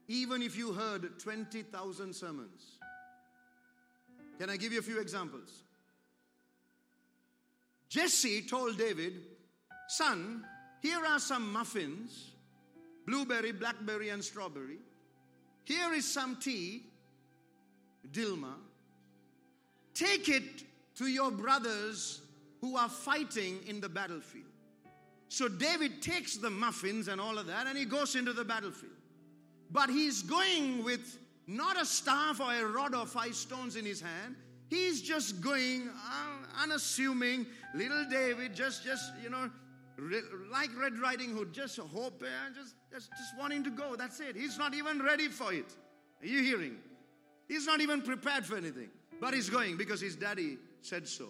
even if you heard 20,000 sermons. Can I give you a few examples? Jesse told David, Son, here are some muffins blueberry, blackberry, and strawberry. Here is some tea, Dilmah. Take it to your brothers who are fighting in the battlefield. So David takes the muffins and all of that and he goes into the battlefield. But he's going with not a staff or a rod or five stones in his hand. He's just going uh, unassuming, little David, just, just you know, like Red Riding Hood, just hope, uh, just, just, just wanting to go. That's it. He's not even ready for it. Are you hearing? He's not even prepared for anything. But he's going because his daddy said so.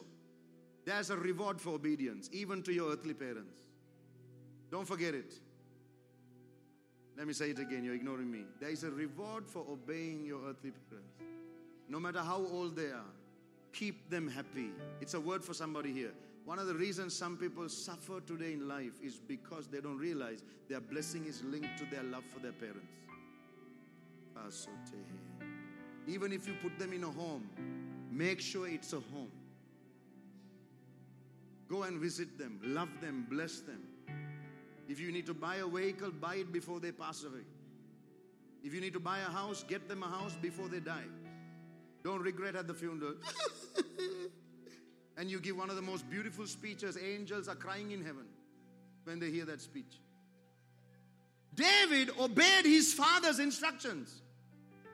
There's a reward for obedience, even to your earthly parents. Don't forget it. Let me say it again, you're ignoring me. There is a reward for obeying your earthly parents. No matter how old they are, keep them happy. It's a word for somebody here. One of the reasons some people suffer today in life is because they don't realize their blessing is linked to their love for their parents. Even if you put them in a home, make sure it's a home. Go and visit them, love them, bless them. If you need to buy a vehicle, buy it before they pass away. If you need to buy a house, get them a house before they die. Don't regret at the funeral. and you give one of the most beautiful speeches. Angels are crying in heaven when they hear that speech. David obeyed his father's instructions.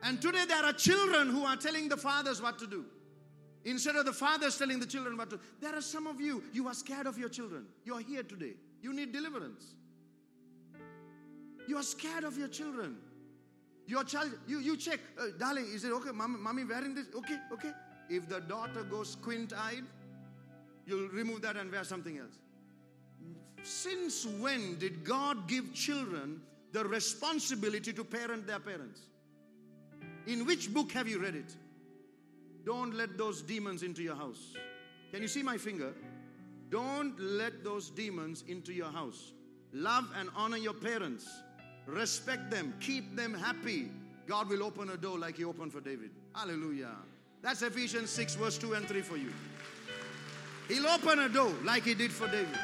And today there are children who are telling the fathers what to do. Instead of the fathers telling the children what to do. There are some of you, you are scared of your children. You are here today. You need deliverance. You are scared of your children. Your child, you, you check, uh, darling, is it okay? Mommy, mommy wearing this? Okay, okay. If the daughter goes squint eyed, you'll remove that and wear something else. Since when did God give children the responsibility to parent their parents? In which book have you read it? Don't let those demons into your house. Can you see my finger? Don't let those demons into your house. Love and honor your parents. Respect them. Keep them happy. God will open a door like He opened for David. Hallelujah. That's Ephesians 6, verse 2 and 3 for you. He'll open a door like He did for David.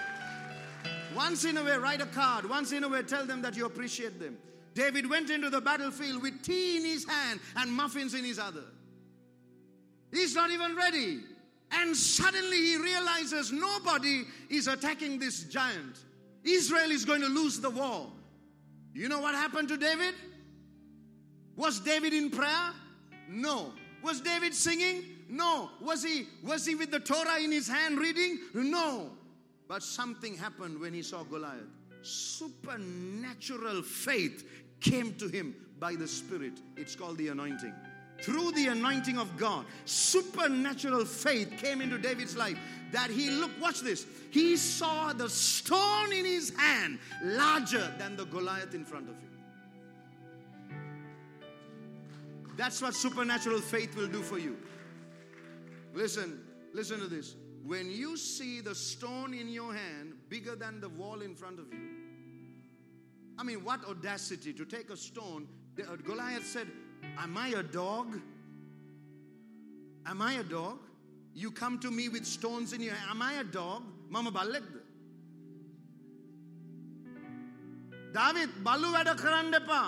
Once in a way, write a card. Once in a way, tell them that you appreciate them. David went into the battlefield with tea in his hand and muffins in his other. He's not even ready. And suddenly he realizes nobody is attacking this giant. Israel is going to lose the war. You know what happened to David? Was David in prayer? No. Was David singing? No. Was he was he with the Torah in his hand reading? No. But something happened when he saw Goliath. Supernatural faith came to him by the Spirit. It's called the anointing. Through the anointing of God, supernatural faith came into David's life that he looked, watch this, he saw the stone in his hand larger than the Goliath in front of him. That's what supernatural faith will do for you. Listen, listen to this. When you see the stone in your hand bigger than the wall in front of you, I mean, what audacity to take a stone. Goliath said, Am I a dog? Am I a dog? You come to me with stones in your hand. Am I a dog? Mama බල්ලෙක්ද? David බලු වැඩ කරන්න එපා.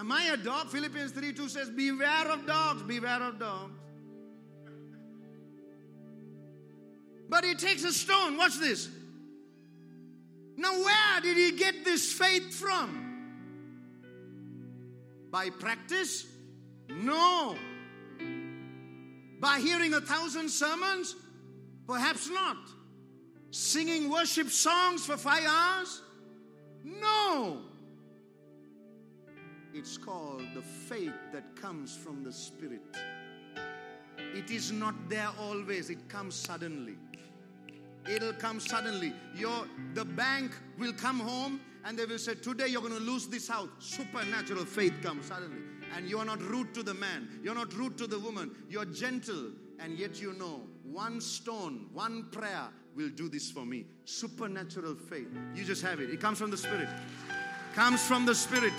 Am I a dog? Philippians 3 2 says, Beware of dogs, beware of dogs. But he takes a stone, watch this. Now, where did he get this faith from? By practice? No. By hearing a thousand sermons? Perhaps not. Singing worship songs for five hours? No. It's called the faith that comes from the Spirit. It is not there always, it comes suddenly. It'll come suddenly. Your the bank will come home and they will say, Today you're going to lose this house. Supernatural faith comes suddenly. And you are not rude to the man, you're not rude to the woman, you're gentle, and yet you know one stone, one prayer will do this for me. Supernatural faith. You just have it. It comes from the Spirit. Comes from the Spirit.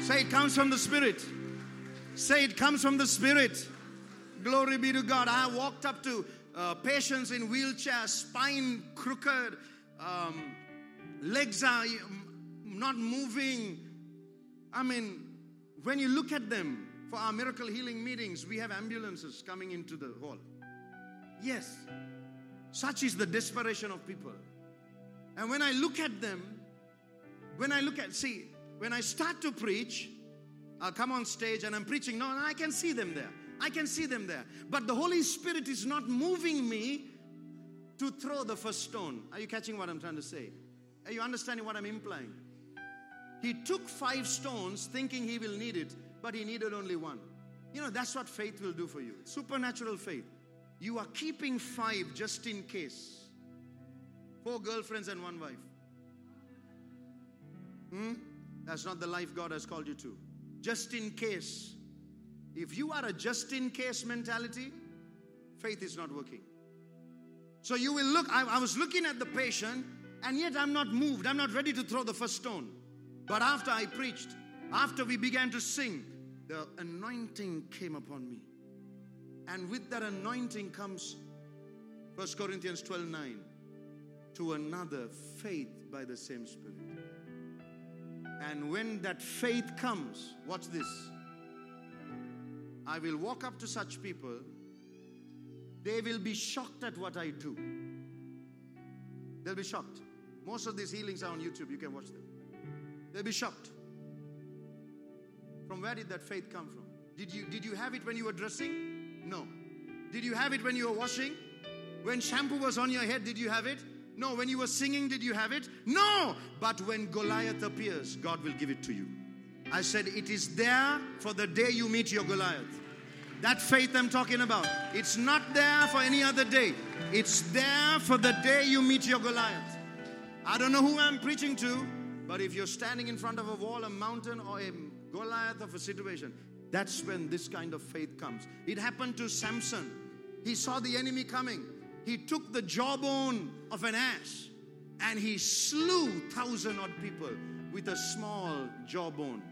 Say it comes from the Spirit. Say it comes from the Spirit. Glory be to God. I walked up to uh, patients in wheelchairs, spine crooked, um, legs are not moving. I mean, when you look at them for our miracle healing meetings, we have ambulances coming into the hall. Yes, such is the desperation of people. And when I look at them, when I look at, see, when I start to preach, I'll come on stage and I'm preaching. No, I can see them there. I can see them there. But the Holy Spirit is not moving me to throw the first stone. Are you catching what I'm trying to say? Are you understanding what I'm implying? He took five stones thinking he will need it, but he needed only one. You know, that's what faith will do for you supernatural faith. You are keeping five just in case. Four girlfriends and one wife. Hmm? That's not the life God has called you to. Just in case. If you are a just in case mentality, faith is not working. So you will look, I, I, was looking at the patient, and yet I'm not moved. I'm not ready to throw the first stone. But after I preached, after we began to sing, the anointing came upon me. And with that anointing comes 1 Corinthians 12 9 to another faith by the same Spirit. And when that faith comes, watch this. I will walk up to such people, they will be shocked at what I do. They'll be shocked. Most of these healings are on YouTube, you can watch them. They'll be shocked. From where did that faith come from? Did you, did you have it when you were dressing? No. Did you have it when you were washing? When shampoo was on your head, did you have it? No. When you were singing, did you have it? No. But when Goliath appears, God will give it to you. I said, It is there for the day you meet your Goliath. That faith I'm talking about. It's not there for any other day. It's there for the day you meet your Goliath. I don't know who I'm preaching to, but if you're standing in front of a wall, a mountain, or a Goliath of a situation, that's when this kind of faith comes. It happened to Samson. He saw the enemy coming. He took the jawbone of an ass and he slew thousand odd people with a small jawbone.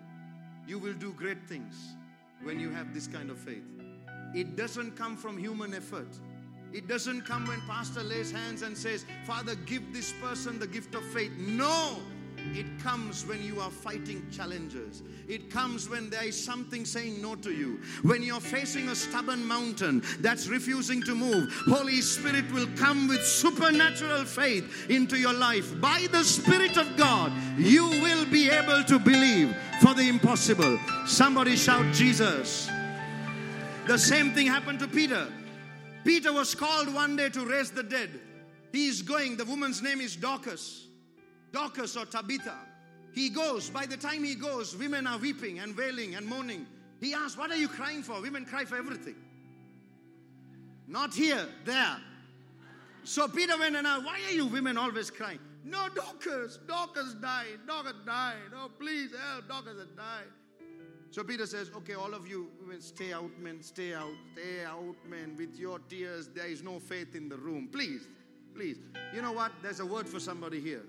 You will do great things when you have this kind of faith. It doesn't come from human effort. It doesn't come when pastor lays hands and says, "Father, give this person the gift of faith." No. It comes when you are fighting challenges. It comes when there is something saying no to you. When you're facing a stubborn mountain that's refusing to move, Holy Spirit will come with supernatural faith into your life. By the Spirit of God, you will be able to believe for the impossible. Somebody shout, Jesus. The same thing happened to Peter. Peter was called one day to raise the dead. He is going, the woman's name is Dorcas. Dorcas or Tabitha. He goes, by the time he goes, women are weeping and wailing and moaning. He asks, What are you crying for? Women cry for everything. Not here, there. So Peter went and asked, Why are you women always crying? No, Dorcas, Dorcas died, Dorcas died. Oh, please help, Dorcas has died. So Peter says, Okay, all of you stay out, men, stay out, stay out, men. With your tears, there is no faith in the room. Please, please. You know what? There's a word for somebody here.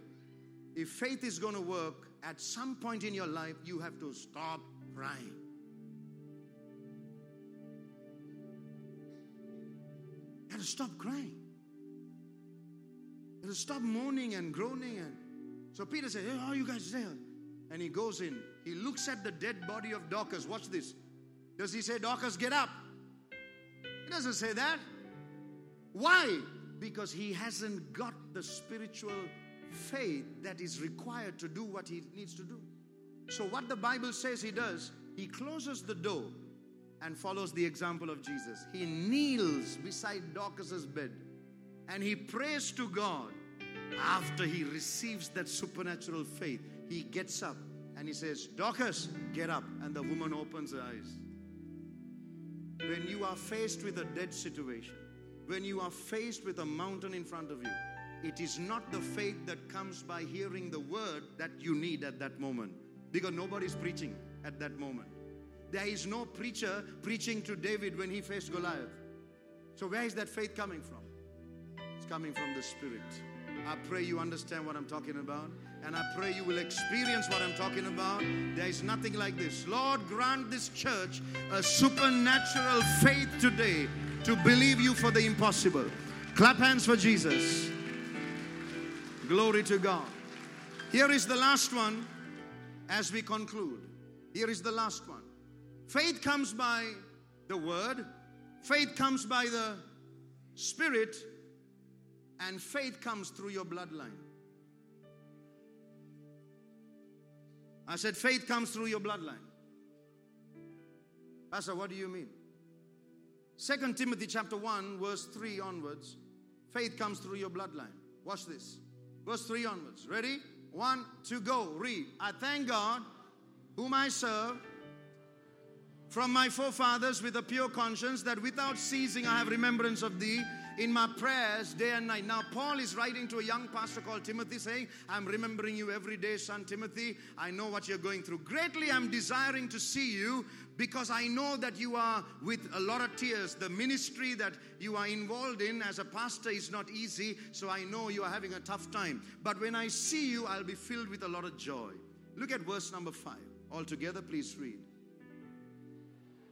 If faith is going to work, at some point in your life, you have to stop crying. You have to stop crying. You have to stop moaning and groaning. And so Peter said, Hey, how are you guys there? And he goes in. He looks at the dead body of Dorcas. Watch this. Does he say, Dorcas, get up? He doesn't say that. Why? because he hasn't got the spiritual faith that is required to do what he needs to do. So, what the Bible says he does, he closes the door and follows the example of Jesus. He kneels beside Dorcas's bed and he prays to God. After he receives that supernatural faith, he gets up and he says, Dorcas, get up. And the woman opens her eyes. When you are faced with a dead situation, when you are faced with a mountain in front of you, it is not the faith that comes by hearing the word that you need at that moment because nobody's preaching at that moment. There is no preacher preaching to David when he faced Goliath. So, where is that faith coming from? It's coming from the Spirit. I pray you understand what I'm talking about. And I pray you will experience what I'm talking about. There is nothing like this. Lord, grant this church a supernatural faith today to believe you for the impossible. Clap hands for Jesus. Glory to God. Here is the last one as we conclude. Here is the last one. Faith comes by the word, faith comes by the spirit, and faith comes through your bloodline. I said, faith comes through your bloodline. Pastor, what do you mean? Second Timothy chapter 1, verse 3 onwards. Faith comes through your bloodline. Watch this. Verse 3 onwards. Ready? One, two, go. Read. I thank God, whom I serve, from my forefathers with a pure conscience, that without ceasing I have remembrance of thee in my prayers day and night. Now, Paul is writing to a young pastor called Timothy saying, I'm remembering you every day, son Timothy. I know what you're going through. Greatly, I'm desiring to see you because I know that you are with a lot of tears. The ministry that you are involved in as a pastor is not easy, so I know you are having a tough time. But when I see you, I'll be filled with a lot of joy. Look at verse number five. All together, please read.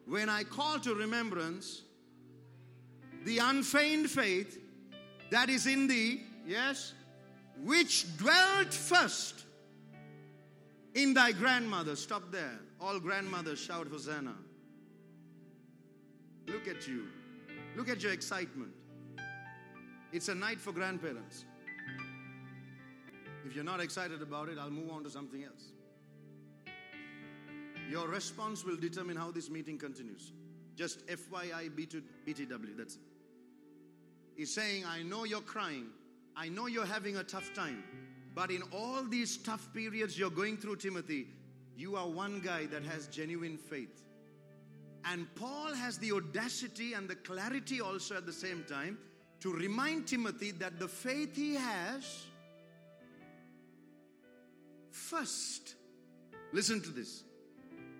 When I call to remembrance the unfeigned faith that is in thee, yes, which dwelt first in thy grandmother. Stop there. All grandmothers shout Hosanna. Look at you. Look at your excitement. It's a night for grandparents. If you're not excited about it, I'll move on to something else. Your response will determine how this meeting continues. Just FYI BTW, that's it. He's saying, I know you're crying. I know you're having a tough time. But in all these tough periods you're going through, Timothy, you are one guy that has genuine faith. And Paul has the audacity and the clarity also at the same time to remind Timothy that the faith he has, first, listen to this,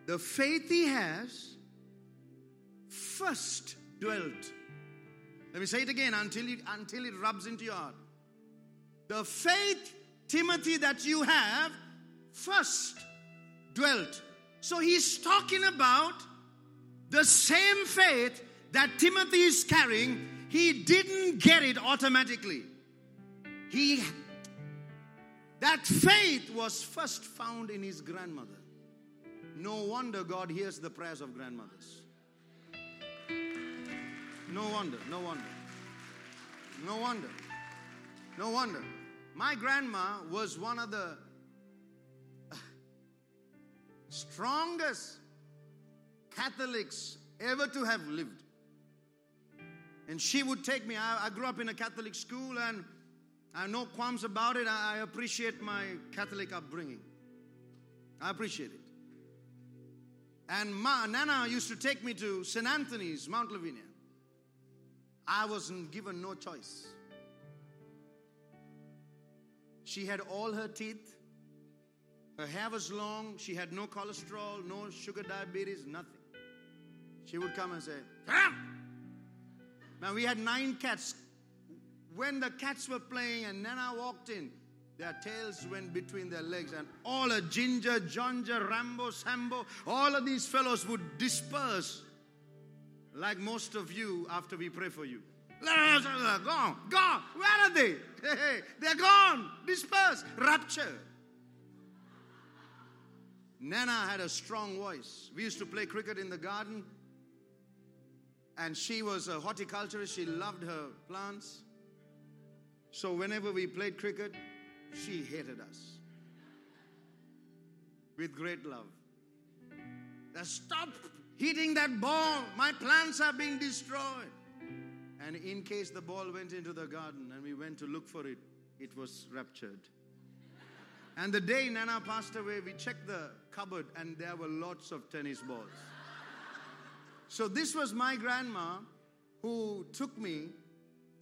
the faith he has first dwelt let me say it again until it, until it rubs into your heart. The faith, Timothy, that you have first dwelt. So he's talking about the same faith that Timothy is carrying. He didn't get it automatically. He that faith was first found in his grandmother. No wonder God hears the prayers of grandmothers. No wonder, no wonder. No wonder. No wonder. My grandma was one of the uh, strongest Catholics ever to have lived. And she would take me. I, I, grew up in a Catholic school and I have no qualms about it. I, I appreciate my Catholic upbringing. I appreciate it. And my Nana used to take me to St. Anthony's, Mount Lavinia. I wasn't given no choice. She had all her teeth. Her hair was long. She had no cholesterol, no sugar diabetes, nothing. She would come and say! Now we had nine cats. When the cats were playing and Nana walked in, their tails went between their legs, and all a Ginger, Jonja, Rambo, Sambo, all of these fellows would disperse like most of you after we pray for you. Gone, gone. Where are they? They're gone, dispersed, rapture. Nana had a strong voice. We used to play cricket in the garden, and she was a horticulturist. She loved her plants. So whenever we played cricket, she hated us with great love. Stop hitting that ball. My plants are being destroyed. And in case the ball went into the garden and we went to look for it, it was raptured. And the day Nana passed away, we checked the cupboard and there were lots of tennis balls. So this was my grandma who took me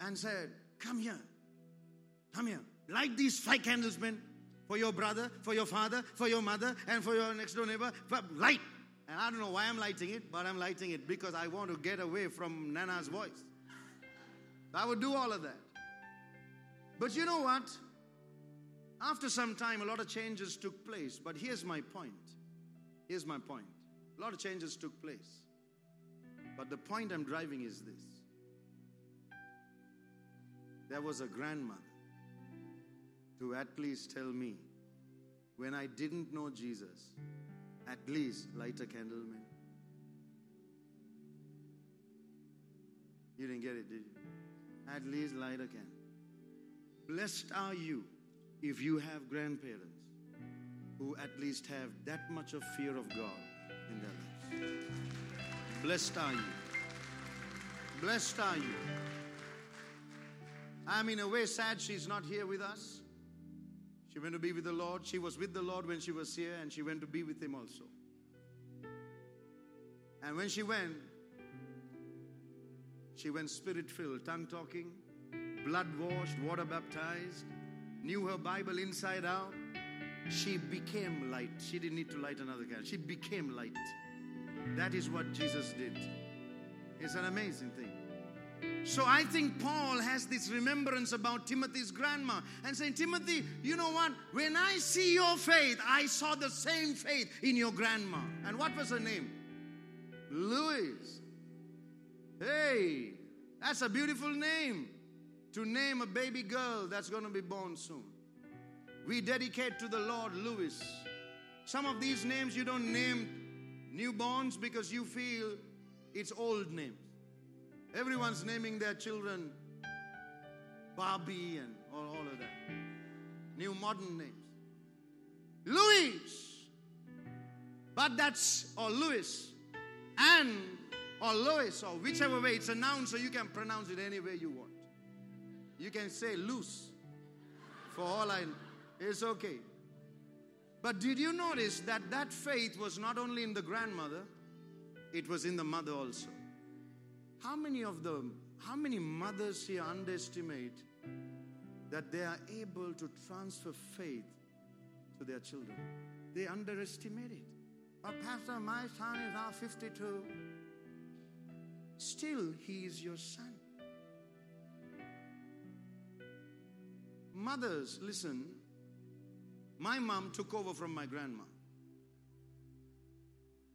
and said, Come here, come here, light these five candles, men, for your brother, for your father, for your mother, and for your next door neighbor. Light. And I don't know why I'm lighting it, but I'm lighting it because I want to get away from Nana's voice. I would do all of that. But you know what? After some time, a lot of changes took place. But here's my point. Here's my point. A lot of changes took place. But the point I'm driving is this there was a grandmother to at least tell me when I didn't know Jesus, at least light a candle, man. You didn't get it, did you? At least light a candle. Blessed are you if you have grandparents who at least have that much of fear of God in their lives. Blessed are you. Blessed are you. I'm in a way sad she's not here with us. She went to be with the Lord. She was with the Lord when she was here, and she went to be with Him also. And when she went, she went spirit filled, tongue talking, blood washed, water baptized, knew her Bible inside out. She became light. She didn't need to light another candle. She became light. That is what Jesus did. It's an amazing thing. So I think Paul has this remembrance about Timothy's grandma and saying, Timothy, you know what? When I see your faith, I saw the same faith in your grandma. And what was her name? Louise. Hey, that's a beautiful name to name a baby girl that's going to be born soon. We dedicate to the Lord Louis. Some of these names you don't name newborns because you feel it's old names. Everyone's naming their children Barbie and all, all of that. New modern names. Louis. But that's, or Louis. And, or Lois, or whichever way. It's a noun, so you can pronounce it any way you want. You can say loose. For all I know. It's okay. But did you notice that that faith was not only in the grandmother, it was in the mother also. How many of them, how many mothers here underestimate that they are able to transfer faith to their children? They underestimate it. But Pastor, my son is now 52. Still, he is your son. Mothers, listen, my mom took over from my grandma.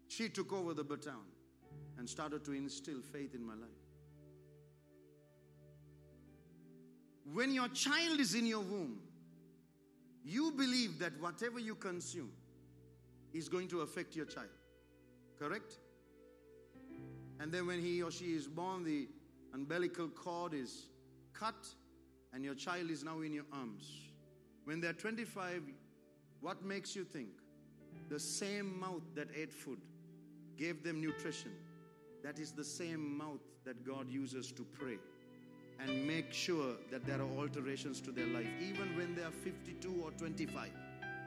She took over the baton and started to instill faith in my life. When your child is in your womb, you believe that whatever you consume is going to affect your child. Correct? And then when he or she is born, the umbilical cord is cut and your child is now in your arms. When they're 25, what makes you think? The same mouth that ate food gave them nutrition. That is the same mouth that God uses to pray and make sure that there are alterations to their life. Even when they are 52 or 25,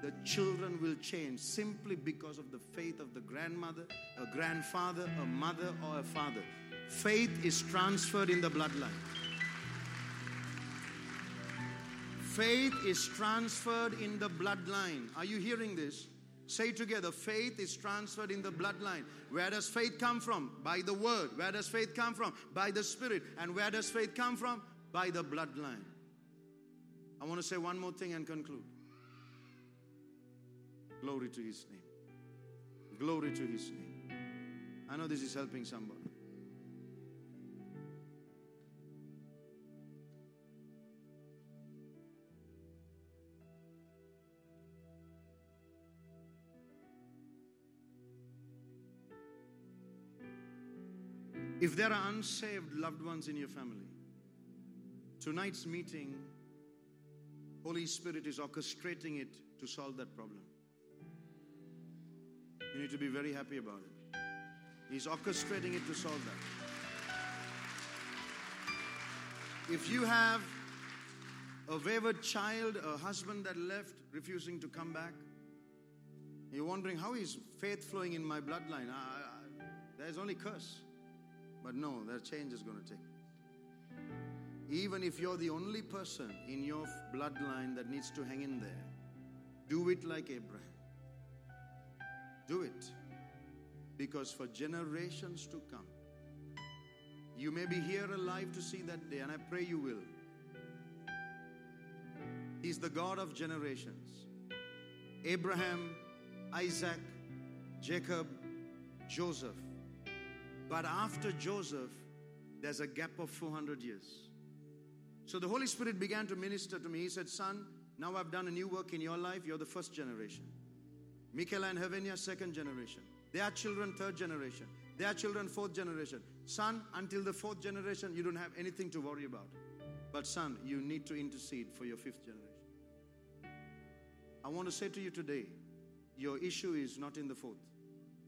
the children will change simply because of the faith of the grandmother, a grandfather, a mother, or a father. Faith is transferred in the bloodline. Faith is transferred in the bloodline. Are you hearing this? Say together, faith is transferred in the bloodline. Where does faith come from? By the word. Where does faith come from? By the spirit. And where does faith come from? By the bloodline. I want to say one more thing and conclude. Glory to his name. Glory to his name. I know this is helping somebody. If there are unsaved loved ones in your family, tonight's meeting Holy Spirit is orchestrating it to solve that problem. You need to be very happy about it. He's orchestrating it to solve that. If you have a wayward child, a husband that left, refusing to come back, you're wondering how is faith flowing in my bloodline? I, I, there's only curse. But no, that change is going to take even if you're the only person in your bloodline that needs to hang in there, do it like Abraham. Do it. Because for generations to come, you may be here alive to see that day, and I pray you will. He's the God of generations. Abraham, Isaac, Jacob, Joseph. But after Joseph, there's a gap of 400 years. So the Holy Spirit began to minister to me. He said, Son, now I've done a new work in your life. You're the first generation. Michaela and Heavenia, second generation. Their children, third generation. Their children, fourth generation. Son, until the fourth generation, you don't have anything to worry about. But, son, you need to intercede for your fifth generation. I want to say to you today your issue is not in the fourth,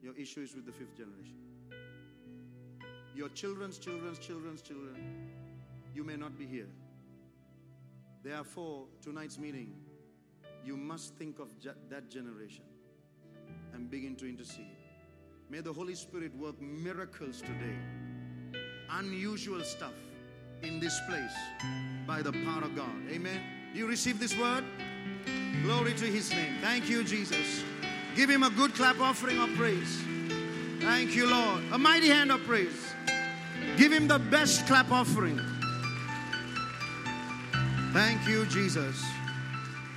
your issue is with the fifth generation. Your children's children's children's children, you may not be here. Therefore, tonight's meeting, you must think of that generation and begin to intercede. May the Holy Spirit work miracles today, unusual stuff in this place by the power of God. Amen. Do you receive this word? Glory to his name. Thank you, Jesus. Give him a good clap offering of praise. Thank you, Lord. A mighty hand of praise. Give him the best clap offering. Thank you, Jesus.